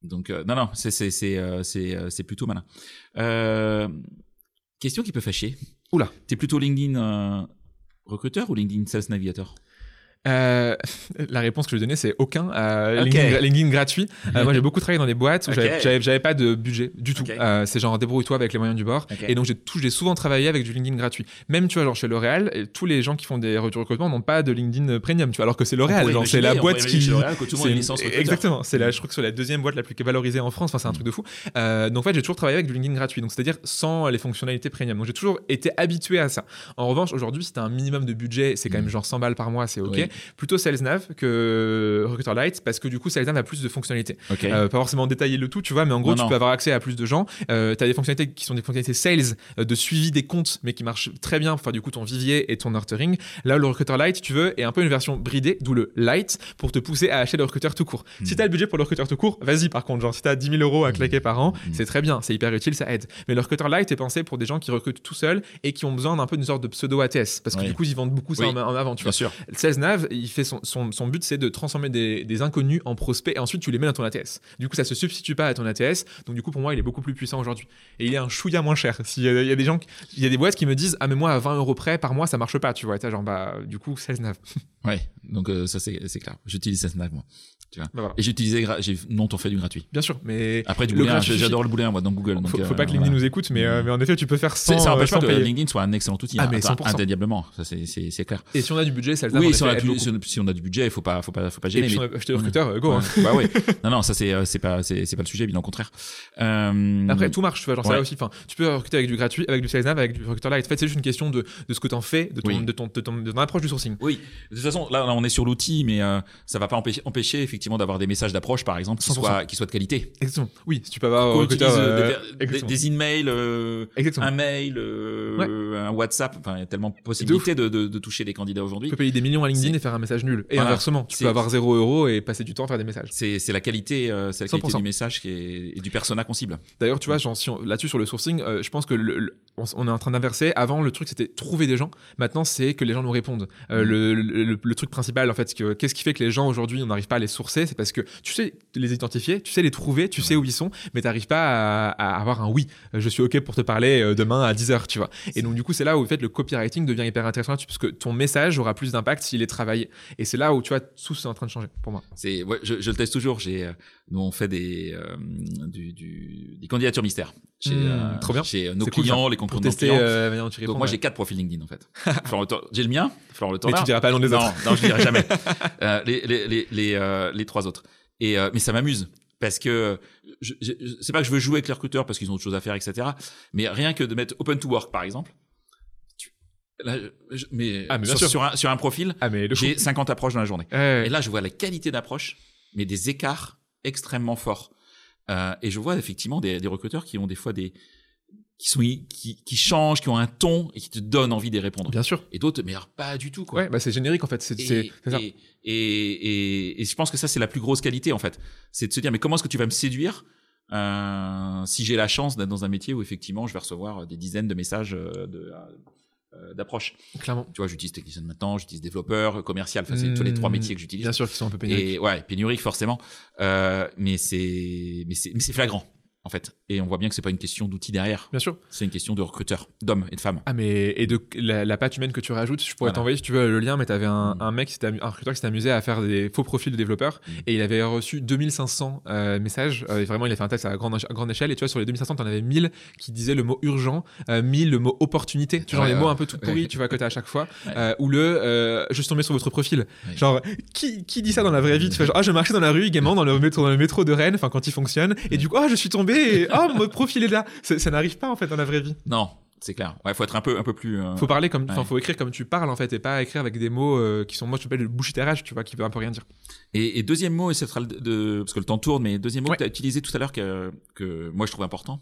Donc, euh, non, non, c'est c'est- c'est, euh, c'est, euh, c'est plutôt malin. Euh, question qui peut fâcher. Oula. T'es plutôt LinkedIn recruteur ou LinkedIn Sales Navigator Euh, la réponse que je vais donner, c'est aucun. Euh. LinkedIn, LinkedIn gratuit. Euh, moi, j'ai beaucoup travaillé dans des boîtes où Ok. j'avais- pas de budget du tout. Ok. Euh, c'est genre débrouille-toi avec les moyens du bord. Et donc, j'ai souvent travaillé avec du LinkedIn gratuit. Même, tu vois, genre chez L'Oréal, tous les gens qui font des du recrutement n'ont pas de LinkedIn premium, tu vois, alors que c'est L'Oréal. c'est la boîte qui. une. Exactement. C'est la, je crois que c'est la deuxième boîte la plus valorisée en France. Enfin, c'est un truc de fou. Euh, donc, en fait, j'ai toujours travaillé avec du LinkedIn gratuit. Donc, c'est-à-dire sans les fonctionnalités premium. Donc, j'ai toujours été habitué à ça. En revanche, aujourd'hui, si tu as un minimum de budget, c'est quand même Mm. genre 100 balles par mois, c'est OK. Oui. Plutôt SalesNav que Recruiter Lite parce que du coup, SalesNav a plus de fonctionnalités. Euh, pas forcément détailler le tout, tu vois, mais en gros, Non, tu non. peux avoir accès à plus de gens. Euh, tu as des fonctionnalités qui sont des fonctionnalités sales, euh, de suivi des comptes, mais qui marchent très bien pour faire du coup ton vivier et ton nurturing. Là, le Recruiter Lite, tu veux, est un peu une version bridée, d'où le Lite, pour te pousser à acheter le recruteur tout court. Si tu as le budget pour le recruteur tout court, vas-y par contre, genre si tu as 10 000 euros à claquer par an, Mm. c'est très bien, c'est hyper utile, ça aide. Mais le Recruiter Lite est pensé pour des gens qui recrutent tout seuls et qui ont besoin d'un peu d'une sorte de pseudo ATS, parce que Oui. du coup, ils vendent beaucoup ça Oui. en, en avant, tu vois. Bien sûr. Il fait son, son, son but, c'est de transformer des, des inconnus en prospects et ensuite tu les mets dans ton ATS. Du coup, ça se substitue pas à ton ATS. Donc, du coup, pour moi, il est beaucoup plus puissant aujourd'hui. Et il est un chouïa moins cher. S'il y a, il y a des gens, il y a des boîtes qui me disent, ah, mais moi, à 20 euros près par mois, ça marche pas, tu vois. Et genre, bah, du coup, SalesNav. Ouais. Donc, euh, ça, c'est c'est clair. J'utilise SalesNav, moi. Bah, voilà. Et j'utilisais, j'ai non, t'en fais du gratuit. Bien sûr, mais. Après, du Le booléen, j'adore le booléen, moi, dans Google. Donc, faut, faut euh, pas que LinkedIn voilà. nous écoute, mais, euh, Mm. mais en effet, tu peux faire sans, Ça n'empêche pas que. LinkedIn soit un excellent outil. Ah, hein. mais Enfin, 100%. Indéniablement. Ça, c'est- clair. Et si on a du budget, SalesNav, en Oui, si on, a effet, aide du, si on- a du budget, il faut pas, faut pas, faut pas Et gêner. puis, si mais- on a acheté le recruteur, go. hein. Ouais. bah ouais. Non, non, ça c'est, euh, c'est pas, c'est, c'est pas le sujet, bien au contraire. Euh, Après, tout marche, tu vois, genre ça Ouais. aussi. Enfin, tu peux recruter avec du gratuit, avec du SalesNav, avec du recruteur light. En fait, c'est juste une question de, de ce que tu en fais, de ton, Oui. de, ton, de, ton, de ton approche du sourcing. Oui, de toute façon, là, on est sur l'outil, mais euh, ça va pas empêcher, empêcher effectivement d'avoir des messages d'approche, par exemple, qui 100%. soient, qui soient de qualité. Exactement. Oui, si tu peux avoir recruteur. euh, euh, des, des, des emails, un mail, un WhatsApp. Enfin, il y a tellement de possibilités de, de, de toucher les candidats Tu aujourd'hui. peux payer des millions à LinkedIn et faire un message nul. Et Voilà. inversement, tu peux avoir 0 euros et passer du temps à faire des messages. C'est, la qualité, euh, c'est la qualité 100%. du message qui est, et du persona qu'on cible. D'ailleurs, tu vois, si là-dessus sur le sourcing, euh, je pense que le- le- on, est en train d'inverser. Avant, le truc c'était trouver des gens. Maintenant, c'est que les gens nous répondent. Euh, mm. le, truc principal, en fait, qu'est-ce qui fait que les gens aujourd'hui, on n'arrive pas à les sourcer? C'est parce que tu sais les identifier, tu sais les trouver, tu sais où ils sont, mais tu n'arrives pas à, avoir un oui. Je suis OK pour te parler euh, demain à 10h, tu vois. Et donc, du coup, c'est là où en fait, le copywriting devient hyper intéressant parce que ton message aura plus d'impact s'il est travaillé. Et c'est là où, tu vois, tout c'est en train de changer pour moi. C'est, je, le teste toujours. J'ai, euh, nous, on fait des, du, des candidatures mystères chez, hmm, trop bien. chez nos clients, les concurrents euh, Donc moi j'ai quatre profils LinkedIn en fait. j'ai le mien, Florent Le Mais tu diras pas le nom des non, autres. Non, je dirai jamais. euh, les, les, les, les, euh, trois autres. Et euh, mais ça m'amuse parce que je, je, c'est pas que je veux jouer avec les recruteurs parce qu'ils ont autre chose à faire, etc. Mais rien que de mettre open to work par exemple. Là, mais, ah, mais sur, sur, un, sur un profil, ah, j'ai 50 approches dans la journée. Et là, je vois la qualité d'approche, mais des écarts extrêmement forts. Euh, et je vois effectivement des, des recruteurs qui ont des fois des, qui sont qui, qui changent, qui ont un ton et qui te donnent envie d'y répondre. Bien sûr. Et d'autres, mais pas du tout quoi. Ouais, bah c'est générique en fait. C'est et. Et, et, et, je pense que ça c'est la plus grosse qualité en fait, c'est de se dire mais comment est-ce que tu vas me séduire euh, si j'ai la chance d'être dans un métier où effectivement je vais recevoir des dizaines de messages euh, de d'approche. Clairement. Tu vois, j'utilise technicien maintenant, j'utilise développeur, commercial. Enfin, c'est tous les trois mmh. métiers que j'utilise. Bien sûr, qui sont un peu pénuriques. Et ouais, pénuriques forcément. Euh, mais c'est mais c'est mais c'est flagrant en fait. Et on voit bien que c'est pas une question d'outils derrière. Bien sûr. C'est une question de recruteurs, d'hommes et de femmes. Ah, mais et de la, la patte humaine que tu rajoutes, je pourrais t'envoyer si tu veux le lien, mais tu avais un, mm. un mec, un recruteur qui s'était amusé à faire des faux profils de développeurs mm. et il avait reçu 2500 euh, messages. Euh, vraiment, il a fait un test à grande, grande échelle et tu vois, sur les 2500, tu en avais 1000 qui disaient le mot urgent, 1000 euh, le mot opportunité, tu vois, les mots un peu tout pourris, tu vois, que tu as à chaque fois. ou le je suis tombé sur votre profil. Genre, qui, qui dit ça dans la vraie vie? Tu fais genre, ah, je marchais dans la rue gaiement dans le métro, dans le métro de Rennes, enfin, quand il fonctionne, et du coup, ah, je suis tombé, oh, profil est là. Ça, n'arrive pas en fait dans la vraie vie. Non, c'est clair. Ouais, faut être un peu, un peu plus. Euh, faut parler comme, enfin, faut écrire comme tu parles en fait, et pas écrire avec des mots euh, qui sont, moi, je t'appelle le bullshit tu vois, qui veut un peu rien dire. Et, deuxième mot, et ce sera de, parce que le temps tourne, mais deuxième mot que tu as utilisé tout à l'heure que, que moi je trouve important.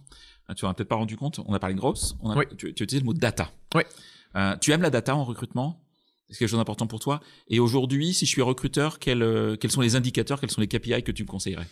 Ah, tu as peut-être pas rendu compte. On a parlé de grosse. On a, tu, as utilisé le mot data. Ouais. Euh, tu aimes la data en recrutement? C'est quelque chose d'important pour toi? Et aujourd'hui, si je suis recruteur, quels, quels sont les indicateurs, quels sont les KPI que tu me conseillerais?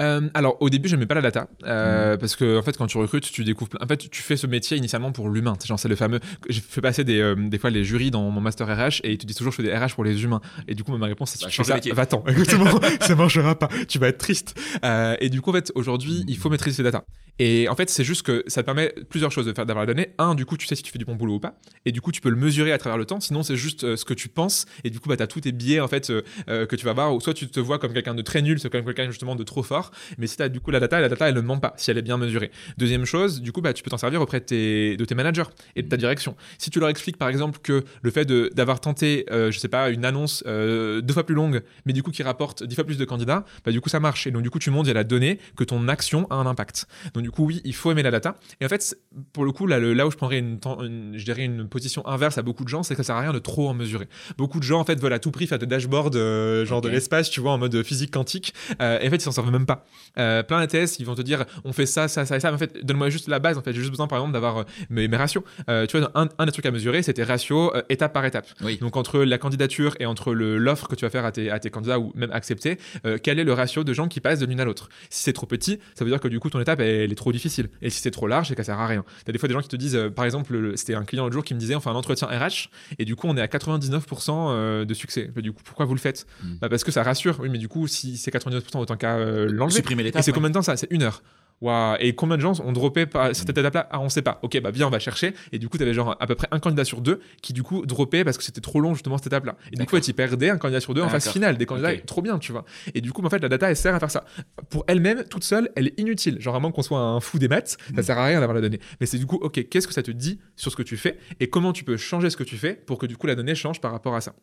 Euh, alors au début, je n'aimais pas la data euh, mm. parce que en fait, quand tu recrutes, tu découvres. En fait, tu fais ce métier initialement pour l'humain. Genre, c'est le fameux. J'ai fait passer des, euh, des fois les jurys dans mon master RH et ils te disent toujours je fais des RH pour les humains. Et du coup, ma réponse c'est bah, tu fais ça, va-t'en. Exactement, ça marchera pas. Tu vas être triste. Euh, et du coup, en fait, aujourd'hui, il faut maîtriser ces data. Et en fait, c'est juste que ça te permet plusieurs choses de faire d'avoir la donnée. Un, du coup, tu sais si tu fais du bon boulot ou pas. Et du coup, tu peux le mesurer à travers le temps. Sinon, c'est juste euh, ce que tu penses. Et du coup, bah, tu as tous tes biais en fait euh, euh, que tu vas voir. Ou soit tu te vois comme quelqu'un de très nul, soit comme quelqu'un justement de trop fort. Mais si tu as du coup la data, la data, elle ne ment pas si elle est bien mesurée. Deuxième chose, du coup, bah, tu peux t'en servir auprès de tes, managers et de ta direction. Si tu leur expliques par exemple que le fait d'avoir tenté, je sais pas, une annonce deux fois plus longue, mais du coup qui rapporte dix fois plus de candidats, bah, du coup, ça marche. Et donc, du coup, tu montres a la donnée que ton action a un impact. Donc, du coup, oui, il faut aimer la data. Et en fait, pour le coup, là, là où je prendrais une, je dirais une position inverse à beaucoup de gens, c'est que ça sert à rien de trop en mesurer. Beaucoup de gens, en fait, veulent à tout prix faire des dashboards, euh, genre de l'espace, tu vois, en mode physique quantique. Euh, et en fait, ils s'en servent même pas. Euh, plein d'ATS, ils vont te dire, on fait ça, ça, ça et ça. Mais en fait, donne-moi juste la base. En fait, j'ai juste besoin, par exemple, d'avoir mes, mes, ratios. tu vois, un, un, des trucs à mesurer, c'était ratio étape par étape. Donc, entre la candidature et entre l'offre que tu vas faire à tes, à tes candidats ou même accepter, quel est le ratio de gens qui passent de l'une à l'autre? Si c'est trop petit, ça veut dire que du coup, ton étape, elle, est trop difficile. Et si c'est trop large, c'est qu'elle sert à rien. T'as des fois des gens qui te disent, euh, par exemple, c'était un client l'autre jour qui me disait, on fait un entretien RH et du coup on est à 99% euh, de succès. du coup, pourquoi vous le faites? Hmm. bah, Parce que ça rassure. Oui, mais du coup, si c'est 99%, autant qu'à euh, l'enlever. Supprimer l'étape. Et c'est combien de temps ça? C'est une heure. Et combien de gens ont droppé par cette étape-là? Ah, on sait pas. Ok, bah viens, on va chercher. Et du coup, tu avais genre à peu près un candidat sur deux qui du coup droppait parce que c'était trop long justement cette étape-là. Et du coup, tu perdais un candidat sur deux en phase finale. Des candidats trop bien, tu vois. Et du coup, en fait, la data, elle sert à faire ça. Pour elle-même, toute seule, elle est inutile. Genre, à moins qu'on soit un fou des maths, ça mm. sert à rien d'avoir la donnée. Mais c'est du coup, ok, qu'est-ce que ça te dit sur ce que tu fais et comment tu peux changer ce que tu fais pour que du coup la donnée change par rapport à ça?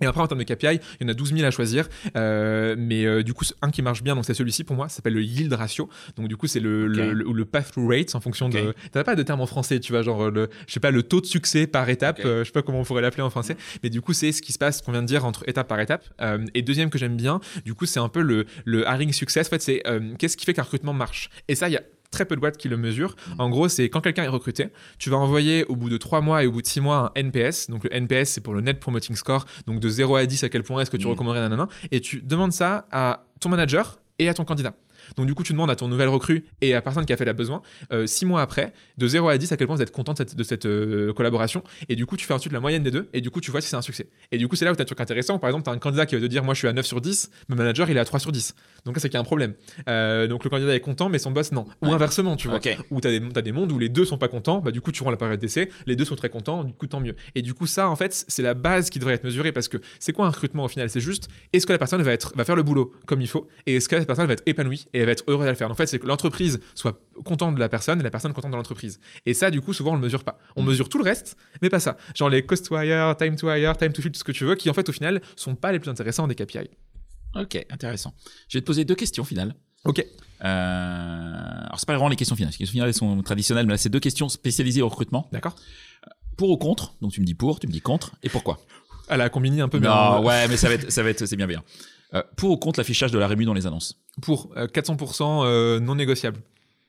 Et après, en termes de KPI, il y en a 12 000 à choisir. Euh, mais euh, du coup, un qui marche bien, donc c'est celui-ci pour moi, ça s'appelle le yield ratio. Donc du coup, c'est le, le, le, path through rate en fonction de. T'as pas de terme en français, tu vois, genre le, je sais pas, le taux de succès par étape. Euh, je sais pas comment on pourrait l'appeler en français. Mais du coup, c'est ce qui se passe, qu'on vient de dire, entre étape par étape. Euh, et deuxième que j'aime bien, du coup, c'est un peu le, le hiring success. En fait, c'est qu'est-ce qui fait qu'un recrutement marche? Et ça, il y a très peu de boîtes qui le mesurent. Mm. En gros, c'est quand quelqu'un est recruté, tu vas envoyer au bout de 3 mois et au bout de 6 mois un NPS. Donc le NPS, c'est pour le Net Promoting Score. Donc de 0 à 10, à quel point est-ce que tu mm. recommanderais, nanana. Et tu demandes ça à ton manager et à ton candidat. Donc du coup, tu demandes à ton nouvel recrue et à la personne qui a fait la besoin, euh, six mois après, de 0 à 10 à quel point vous êtes content de cette, de cette euh, collaboration. Et du coup, tu fais ensuite la moyenne des deux et du coup, tu vois si c'est un succès. Et du coup, c'est là où tu as un truc intéressant. Par exemple, tu as un candidat qui va te dire, moi je suis à 9 sur 10, mon manager il est à 3 sur 10. Donc là, c'est qu'il y a un problème. Euh, donc le candidat est content, mais son boss non. Ou Ouais. inversement, tu vois. Ok. Ou tu as, t'as des mondes où les deux sont pas contents, bah du coup, tu rends la période d'essai, les deux sont très contents, du coup, tant mieux. Et du coup, ça, en fait, c'est la base qui devrait être mesurée parce que c'est quoi un recrutement au final? C'est juste, est-ce que la personne va, être, va faire le boulot comme il faut? Et est-ce que la personne va être épanouie? Et elle va être heureuse à le faire Donc, En fait, c'est que l'entreprise soit contente de la personne et la personne contente de l'entreprise. Et ça, du coup, souvent, on le mesure pas. On Mm. mesure tout le reste, mais pas ça. Genre les cost to hire, time to hire, time to fill, tout ce que tu veux, qui en fait, au final, sont pas les plus intéressants des KPI. Ok, intéressant. Je vais te poser deux questions finales. Ok. Euh, alors, c'est pas vraiment les questions finales. Les questions finales elles sont traditionnelles, mais là, c'est deux questions spécialisées au recrutement. D'accord Pour ou contre? Donc, tu me dis pour, tu me dis contre, et pourquoi? À la combini un peu, Non, ouais, mais ça va être, ça va être, c'est bien bien. Euh, pour ou contre l'affichage de la rému dans les annonces? Pour euh, 400% euh, non négociable.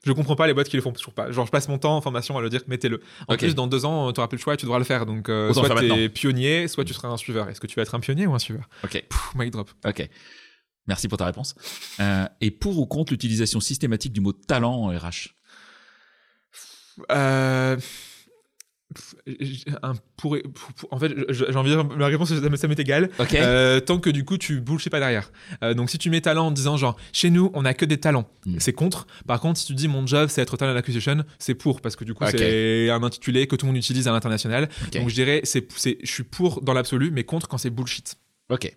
Je comprends pas les boîtes qui le font toujours pas. Genre, je passe mon temps en formation à le dire, mettez-le. En plus, dans deux ans, tu auras plus le choix et tu devras le faire. Donc, euh, soit tu es pionnier, soit tu seras un suiveur. Est-ce que tu vas être un pionnier ou un suiveur? Ok, Pff, mic drop. ok. Merci pour ta réponse. Euh, et pour ou contre l'utilisation systématique du mot talent en RH Euh, un pour, pour- pour- en fait, j'ai envie de dire, ma réponse, ça m'est- ça m'est égal. Euh, tant que du coup tu bullshit pas derrière. Euh, donc si tu mets talent en disant genre chez nous on a que des talents, Mm. c'est contre. Par contre si tu dis mon job c'est être talent acquisition, c'est pour parce que du coup c'est un intitulé que tout le monde utilise à l'international. Donc je dirais c'est c'est je suis pour dans l'absolu mais contre quand c'est bullshit. Ok.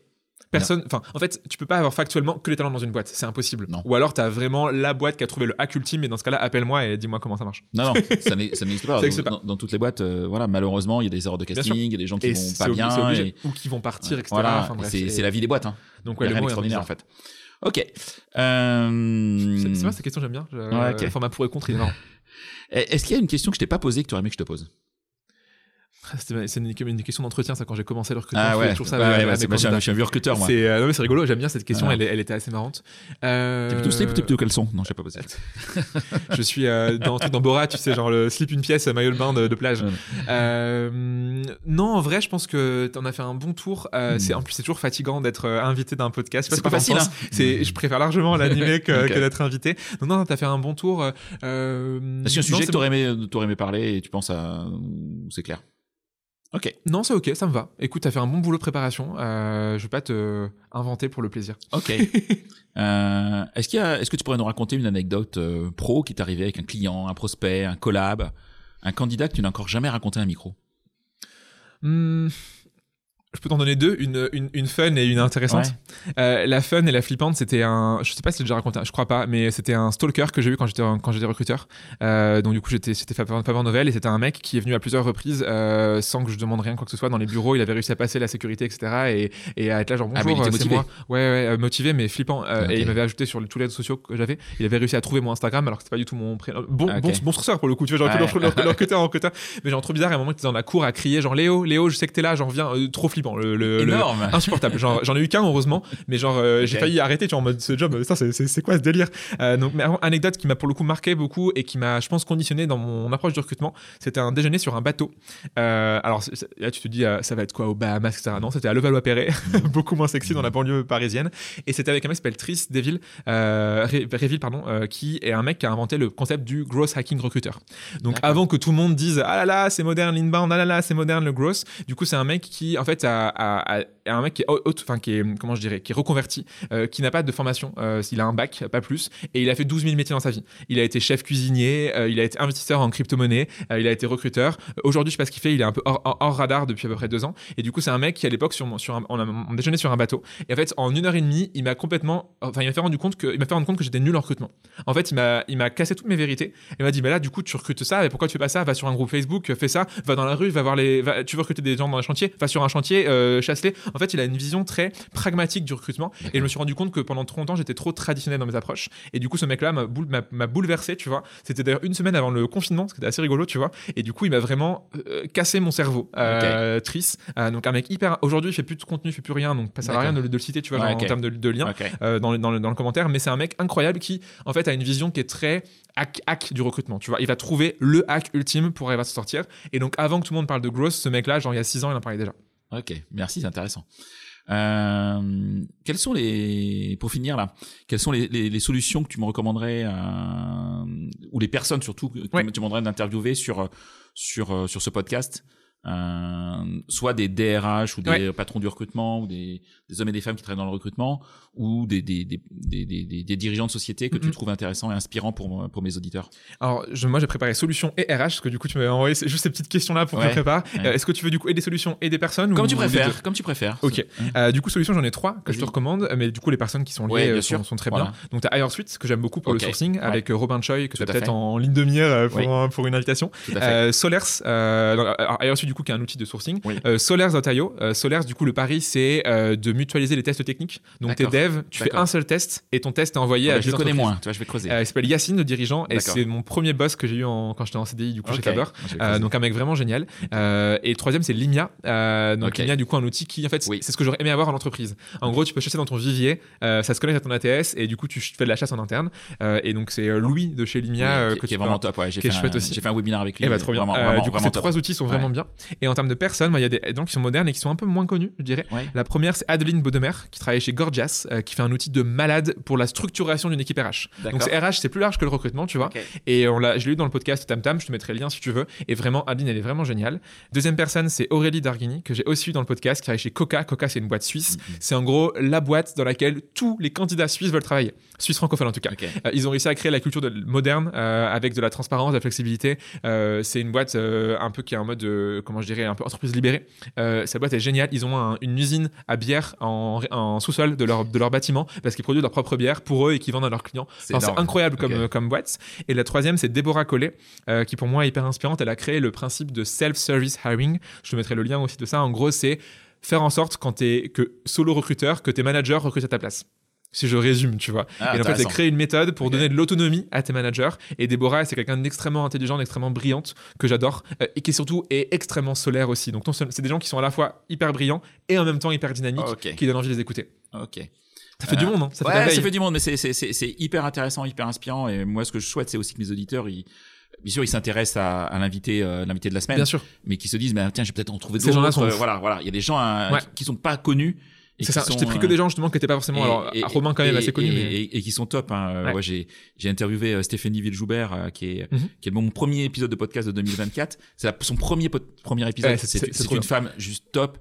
Personne, enfin, en fait, tu peux pas avoir factuellement que les talents dans une boîte, c'est impossible. Non. Ou alors, tu as vraiment la boîte qui a trouvé le hack ultime, et dans ce cas-là, appelle-moi et dis-moi comment ça marche. Non, non, ça n'existe pas. N'existe Dans, dans toutes les boîtes, euh, voilà, malheureusement, il y a des erreurs de casting, il y a des gens qui Et vont pas bien. obligé. et- Ou qui vont partir, etc. Voilà, Enfin, c'est et- la vie des boîtes. Hein. Donc, ouais, mots, il y en fait. Ok. Euh, C'est vrai, cette question, j'aime bien. Je- Ouais, ok. Le format pour et contre, il est marrant. Est-ce qu'il y a une question que je t'ai pas posée que tu aurais aimé que je te pose? C'est c'est une, une question d'entretien, ça, quand j'ai commencé le recrutement. Ah ouais, toujours ça ouais, ouais, bah, je suis un- vieux recruteur moi. C'est euh, c'est rigolo, j'aime bien cette question, Ah. elle, elle était assez marrante. Euh, T'es plutôt slip ou t'es plutôt caleçon Non, je sais pas posé. Je suis euh, dans, dans Borat, tu sais, genre le slip une pièce, maillot de bain de, de plage. Euh, non, en vrai, je pense que t'en as fait un bon tour. Hmm. c'est En plus, c'est toujours fatigant d'être invité d'un podcast. C'est pas pas facile, hein. Je préfère largement l'animer que, d'être invité. Non, non, t'as fait un bon tour. Euh, Est-ce qu'il y a un sujet que t'aurais aimé, t'aurais aimé parler et tu penses à. C'est clair? Ok. Non, c'est ok, ça me va. Écoute, t'as fait un bon boulot de préparation. Euh, je vais pas te inventer pour le plaisir. Ok. Euh, est-ce qu'il y a, est-ce que tu pourrais nous raconter une anecdote euh, pro qui t'est arrivée avec un client, un prospect, un collab, un candidat que tu n'as encore jamais raconté à un micro? Hmm, je peux t'en donner deux, une, une, une fun et une intéressante. Euh, la fun et la flippante, c'était un. Je sais pas si j'ai déjà raconté, je crois pas, mais c'était un stalker que j'ai eu quand j'étais quand j'étais recruteur. Euh, donc du coup, j'étais c'était faveur nouvelle et c'était un mec qui est venu à plusieurs reprises euh, sans que je demande rien quoi que ce soit dans les bureaux. Il avait réussi à passer la sécurité, etc. Et, et à être là genre Ah, bonjour, euh, c'est motivé. moi. Ouais, ouais, euh, motivé mais flippant. Euh, Ok. Et il m'avait ajouté sur les- tous les réseaux sociaux que j'avais. Il avait réussi à trouver mon Instagram alors que c'était pas du tout mon prénom. Bon, Ok. bon, bon sourceur pour le coup. Tu vois, genre Ouais. le, le, le recruteur, en recruteur. Mais genre trop bizarre. À un moment, il était dans la cour à crier genre Léo, Léo, je sais que t'es là. Genre viens, trop flippant. Le, le- le- Énorme. insupportable. Genre, j'en ai eu qu'un heureusement, mais genre euh, j'ai failli arrêter. Tu vois, en mode ce job, ça c'est- quoi ce délire? Euh, Donc, mais anecdote qui m'a pour le coup marqué beaucoup et qui m'a, je pense, conditionné dans mon approche du recrutement. C'était un déjeuner sur un bateau. Euh, alors là, tu te dis, euh, ça va être quoi au Bahamas, etc. Non, c'était à Levallois-Perret, beaucoup moins sexy dans la banlieue parisienne. Et c'était avec un mec qui s'appelle Tris Deville, Ré- Réville, pardon, qui est un mec qui a inventé le concept du growth hacking recruteur. Donc avant que tout le monde dise ah là là c'est moderne l'inbound ah là là c'est moderne le growth du coup c'est un mec qui en fait a, un mec qui est enfin qui est comment je dirais qui est reconverti euh, qui n'a pas de formation euh, il a un bac pas plus et il a fait 12 000 métiers dans sa vie. Il a été chef cuisinier euh, il a été investisseur en crypto-monnaie il a été recruteur. Aujourd'hui je sais pas ce qu'il fait il est un peu hors, radar depuis à peu près deux ans. Et du coup c'est un mec qui à l'époque sur, un, on a on déjeunait sur un bateau. Et en fait en une heure et demie il m'a complètement enfin il m'a fait rendre compte que il m'a fait rendre compte que j'étais nul en recrutement. En fait il m'a cassé toutes mes vérités. Il m'a dit, mais là, du coup, tu recrutes ça, mais pourquoi tu fais pas ça? Va sur un groupe Facebook, fais ça, va dans la rue, va voir les. tu veux recruter des gens dans les chantiers, va sur un chantier, euh, chasse-les. En fait, il a une vision très pragmatique du recrutement. Et je me suis rendu compte que pendant trop longtemps, j'étais trop traditionnel dans mes approches. Et du coup, ce mec-là m'a boule- m'a- m'a bouleversé, tu vois. C'était d'ailleurs une semaine avant le confinement, ce qui était assez rigolo, tu vois. Et du coup, il m'a vraiment euh, cassé mon cerveau. Euh, Tris, euh, donc un mec hyper. Aujourd'hui, il fait plus de contenu, il fait plus rien, donc ça sert à rien de, le- de le citer, tu vois, genre, en termes de, de lien Ok. dans, le, dans, le, dans le commentaire, mais c'est un mec incroyable qui, en fait, a une vision qui est très hack, hack du recrutement. Tu vois, il va trouver le hack ultime pour arriver à se sortir. Et donc, avant que tout le monde parle de growth, ce mec-là, genre il y a 6 ans, il en parlait déjà. Ok. Merci, c'est intéressant. Euh, quelles sont les, pour finir là, quelles sont les, les, les solutions que tu me recommanderais, euh, ou les personnes surtout que Ouais. tu me demanderais d'interviewer sur sur euh, sur ce podcast, soit des DRH ou des Ouais. patrons du recrutement ou des, des hommes et des femmes qui travaillent dans le recrutement ou des dirigeants de société que tu Mhm. trouves intéressants et inspirants pour pour mes auditeurs. Alors, je- moi, j'ai préparé solutions et RH, parce que du coup, tu m'avais envoyé juste ces petites questions-là pour que Ouais, je prépare. ouais. Euh, Est-ce que tu veux du coup et des solutions et des personnes Comme ou tu préfères, comme tu préfères. Ok. Euh, du coup, solutions, j'en ai trois que je te recommande, mais du coup, les personnes qui sont liées Ouais, bien euh, sûr. sont, très Voilà. bien. Donc, tu as HireSuite, que j'aime beaucoup pour le sourcing, avec euh, Robin Choi, que tu as peut-être en ligne de mire euh, pour, pour une invitation. Euh, Solers, euh, alors, HireSuite, du coup, qui est un outil de sourcing. Oui. Euh. Euh, du coup, le pari, c'est euh, de mutualiser les tests techniques. Donc, tes devs, tu fais un seul test et ton test est envoyé Ouais, à je le 10 connais moins, tu vois, je vais creuser. Euh, il s'appelle Yacine, le dirigeant, et c'est mon premier boss que j'ai eu en, quand j'étais en CDI, du coup, chez Ok. Faber. Je vais Euh, creuser. donc un mec vraiment génial. Et troisième c'est Limia. Donc. Limia du coup un outil qui en fait Oui. c'est ce que j'aurais aimé avoir en entreprise. En gros tu peux chasser dans ton vivier, ça se connecte à ton ATS et du coup tu fais de la chasse en interne. Et donc c'est Louis de chez Limia Oui, qui, que qui tu est vraiment top. Ouais, j'ai fait, fait un webinaire avec lui. Eh bah, trop bien. Vraiment, Euh, vraiment, du coup, ces trois outils sont vraiment bien. Et en termes de personnes, moi, il y a des gens qui sont modernes et qui sont un peu moins connus, je dirais. Ouais. La première, c'est Adeline Baudemer, qui travaille chez Gorgias, euh, qui fait un outil de malade pour la structuration d'une équipe RH. Donc, c'est RH, c'est plus large que le recrutement, tu vois. Et on l'a, je l'ai eu dans le podcast Tam Tam, je te mettrai le lien si tu veux. Et vraiment, Adeline, elle est vraiment géniale. Deuxième personne, c'est Aurélie Darghini, que j'ai aussi eu dans le podcast, qui travaille chez Coca. Coca, c'est une boîte suisse. Mhm. C'est en gros la boîte dans laquelle tous les candidats suisses veulent travailler. Suisse francophone en tout cas. Euh, ils ont réussi à créer la culture de, moderne euh, avec de la transparence, de la flexibilité. Euh, c'est une boîte un peu qui est en mode, comment je dirais, un peu entreprise libérée. Cette boîte est géniale. Ils ont un- une usine à bière en, en sous-sol de leur, de leur bâtiment parce qu'ils produisent leur propre bière pour eux et qu'ils vendent à leurs clients. C'est Enfin, incroyable comme, boîte. Et la troisième, c'est Déborah Collet, qui pour moi est hyper inspirante. Elle a créé le principe de self-service hiring. Je te mettrai le lien aussi de ça. En gros, c'est faire en sorte quand t'es que solo recruteur, que tes managers recrutent à ta place. Si je résume, tu vois. Ah, et en fait, elle crée une méthode pour donner de l'autonomie à tes managers. Et Déborah, c'est quelqu'un d'extrêmement intelligent, d'extrêmement brillante, que j'adore, euh, et qui surtout est extrêmement solaire aussi. Donc, c'est des gens qui sont à la fois hyper brillants et en même temps hyper dynamiques, qui donnent envie de les écouter. Ok. Ça fait du Euh, monde, hein ça fait ouais, la ça fait du monde, mais c'est, hyper intéressant, hyper inspirant. Et moi, ce que je souhaite, c'est aussi que mes auditeurs, ils, bien sûr, ils s'intéressent à, à l'invité, euh, l'invité de la semaine, Bien sûr. mais qui se disent, mais tiens, je vais peut-être en trouver Ces d'autres. gens-là sont Euh, ouf. voilà, voilà. Il y a des gens Ouais. qui, qui sont pas connus. C'est ça. Je sont, t'ai pris que euh, des gens justement qui n'étaient pas forcément. alors, et- Romain quand même assez connu. et, mais... et- qui sont top. Hein. Ouais. j'ai, interviewé euh, Stéphanie Villejoubert, euh, qui est, Mhm. qui est mon premier épisode de podcast de 2024. C'est son premier premier épisode. Ouais, c'est- une bien. femme juste top.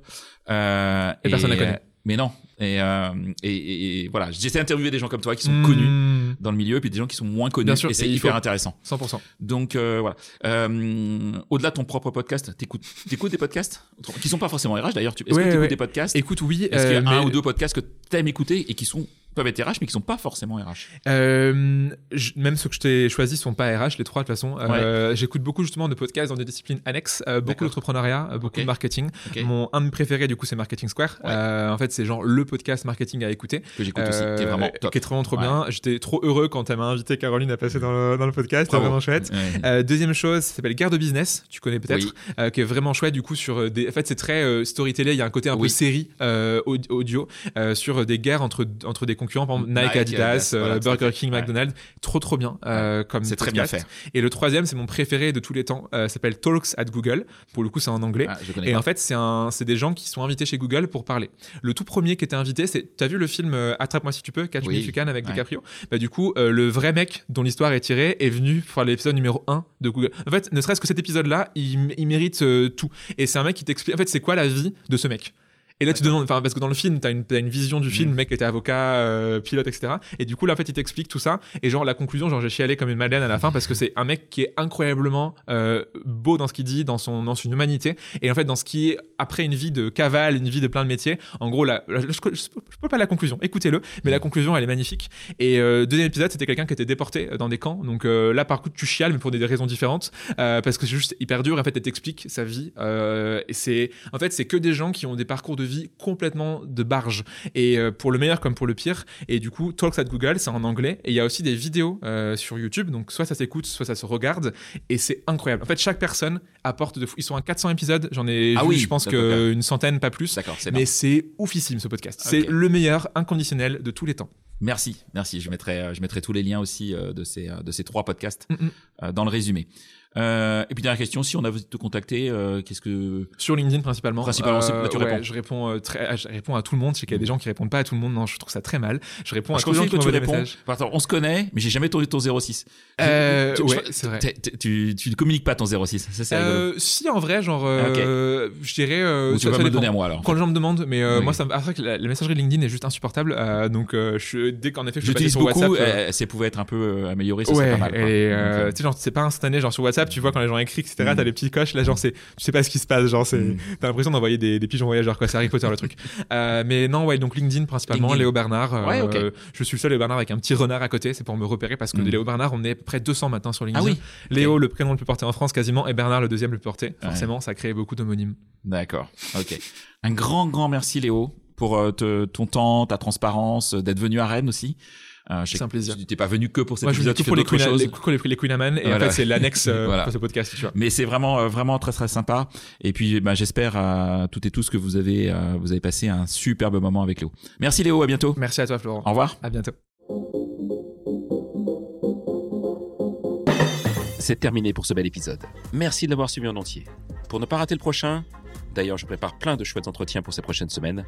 Euh, Et personne la connaît. Mais non. Et, euh, et, et- et voilà, j'essaie d'interviewer des gens comme toi qui sont Mmh, connus dans le milieu, et puis des gens qui sont moins connus. Bien sûr, et c'est hyper faut. intéressant. 100%. Donc euh, voilà. Euh, au-delà de ton propre podcast, t'écoutes, t'écoutes des podcasts? Qui sont pas forcément RH d'ailleurs. Tu, est-ce Ouais, que t'écoutes ouais. des podcasts? Écoute, oui. Est-ce qu'il y a euh, un ou deux podcasts que t'aimes écouter et qui sont peuvent être RH mais qui sont pas forcément RH Euh, je- même ceux que je t'ai choisis sont pas RH, les trois de toute façon. Euh, J'écoute beaucoup justement de podcasts dans des disciplines annexes, euh, beaucoup d'entrepreneuriat, beaucoup de marketing. Mon un de mes préférés du coup c'est Marketing Square. Ouais. En fait c'est genre le podcast marketing à écouter. que j'écoute aussi, qui est Euh, vraiment top. Qui est vraiment trop Ouais. bien. J'étais trop heureux quand elle m'a invité Caroline à passer dans le, dans le podcast. C'était vraiment chouette. Ouais. Euh, deuxième chose, ça s'appelle Guerre de business, tu connais peut-être, Oui. euh, qui est vraiment chouette du coup sur euh, des. En fait, c'est très euh, storytelling. Il y a un côté un peu Oui. série euh, aud- audio euh, sur euh, des guerres entre entre des concurrents, par exemple Nike, Nike, Adidas, euh, voilà, Burger. King. McDonald's. Trop trop bien euh, comme C'est très bien fait. Et le troisième, c'est mon préféré de tous les temps. euh, s'appelle Talks at Google. Pour le coup, c'est en anglais. Ah, Et pas. en fait, c'est des gens qui sont invités chez Google pour parler. Le tout premier qui invité, c'est, t'as vu le film euh, Attrape-moi si tu peux, Catch Oui. Me If You Can avec Ouais. DiCaprio? Bah du coup, euh, le vrai mec dont l'histoire est tirée est venu pour l'épisode numéro 1 de Google. En fait, ne serait-ce que cet épisode-là, il, il mérite euh, tout. Et c'est un mec qui t'explique, en fait, c'est quoi la vie de ce mec? Et là, tu te demandes, enfin, parce que dans le film, t'as une, t'as une vision du film, Mm. le mec était avocat, euh, pilote, etc. Et du coup, là, en fait, il t'explique tout ça. Et genre, la conclusion, genre, j'ai chialé comme une madeleine à la fin parce que c'est un mec qui est incroyablement euh, beau dans ce qu'il dit, dans son, dans son humanité. Et en fait, dans ce qui est, après une vie de cavale, une vie de plein de métiers, en gros, là, je, je, je peux pas la conclusion, écoutez-le, mais la conclusion, elle est magnifique. Et euh, deuxième épisode, c'était quelqu'un qui était déporté dans des camps. Donc là, par contre, tu chiales, mais pour des raisons différentes, parce que c'est juste hyper dur. En fait, elle t'explique sa vie. et c'est, en fait, c'est que des gens qui ont des parcours de vie complètement de barge. Et euh, pour le meilleur comme pour le pire. Et du coup, Talks at Google, c'est en anglais. Et il y a aussi des vidéos euh, sur YouTube. Donc soit ça s'écoute, soit ça se regarde. Et c'est incroyable. En fait, chaque personne apporte de fou. Ils sont à 400 épisodes. J'en ai Ah vu, oui, je pense qu'une centaine, pas plus. D'accord, c'est Mais c'est oufissime ce podcast. C'est le meilleur inconditionnel de tous les temps. Merci, merci. Je mettrai, euh, je mettrai tous les liens aussi de ces, de ces trois podcasts Mm, dans le résumé. Euh, et puis dernière question, si on a envie de te contacter, euh, qu'est-ce que Sur LinkedIn principalement. Principalement, c'est- là, tu ouais, réponds. Je réponds, euh, très, je réponds à tout le monde. Je sais qu'il y a des gens qui répondent pas à tout le monde. Non, je trouve ça très mal. Je réponds à je tous les gens qui que tu réponds. Attends, on se connaît, mais j'ai jamais ton, ton 06. Euh, Tu- ouais, c'est vrai. Tu, tu ne communiques pas ton 06. Ça, c'est. Euh, si en vrai, genre, euh, je dirais. euh, Ou tu ça- vas ça me le donner à moi alors. Quand les gens me demandent, mais euh, Oui. moi, ça après, que la, la messagerie LinkedIn est juste insupportable. euh, donc, euh, je, dès qu'en effet, je suis sur beaucoup. WhatsApp. euh, euh, c'est pouvait être un peu euh, amélioré, ça Ouais, pas mal. quoi. et euh, euh, tu sais, genre, c'est pas instantané, genre sur WhatsApp, tu vois quand les gens écrivent, etc., Mm. t'as les petits coches, là, genre, c'est, tu sais pas ce qui se passe, genre, c'est, Mm. t'as l'impression d'envoyer des, des pigeons voyageurs, quoi, c'est Harry Potter le truc. Euh, mais non, ouais, donc LinkedIn principalement, LinkedIn. Léo Bernard. euh, Ouais. Je suis le seul Léo Bernard avec un petit renard à côté, c'est pour me repérer parce que Mm. de Léo Bernard, on est près de 200 maintenant sur LinkedIn. Ah oui. Léo, le prénom le plus porté en France quasiment, et Bernard, le deuxième le plus porté. Forcément, ça crée beaucoup d'homonymes. D'accord. Ok. Un grand, grand merci Léo pour euh, te- ton temps, ta transparence, d'être venu à Rennes aussi. Euh, je sais C'est un plaisir. Tu t'es pas venu que pour cet Moi, je épisode, fais pour les Queen, choses. les, pour les, les Queen Amman, et Voilà. en fait, c'est l'annexe euh, Voilà. pour ce podcast, tu vois. Mais c'est vraiment, euh, vraiment très, très sympa. Et puis, bah, j'espère à toutes et tous que vous avez, euh, vous avez passé un superbe moment avec Léo. Merci Léo, à bientôt. Merci à toi, Florent. Au revoir. À bientôt. C'est terminé pour ce bel épisode. Merci de l'avoir suivi en entier. Pour ne pas rater le prochain, d'ailleurs je prépare plein de chouettes entretiens pour ces prochaines semaines,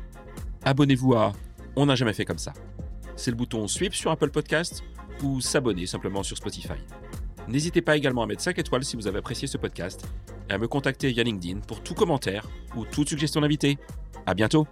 abonnez-vous à On n'a jamais fait comme ça. C'est le bouton Sweep sur Apple Podcast ou s'abonner simplement sur Spotify. N'hésitez pas également à mettre 5 étoiles si vous avez apprécié ce podcast et à me contacter via LinkedIn pour tout commentaire ou toute suggestion d'invité. À bientôt!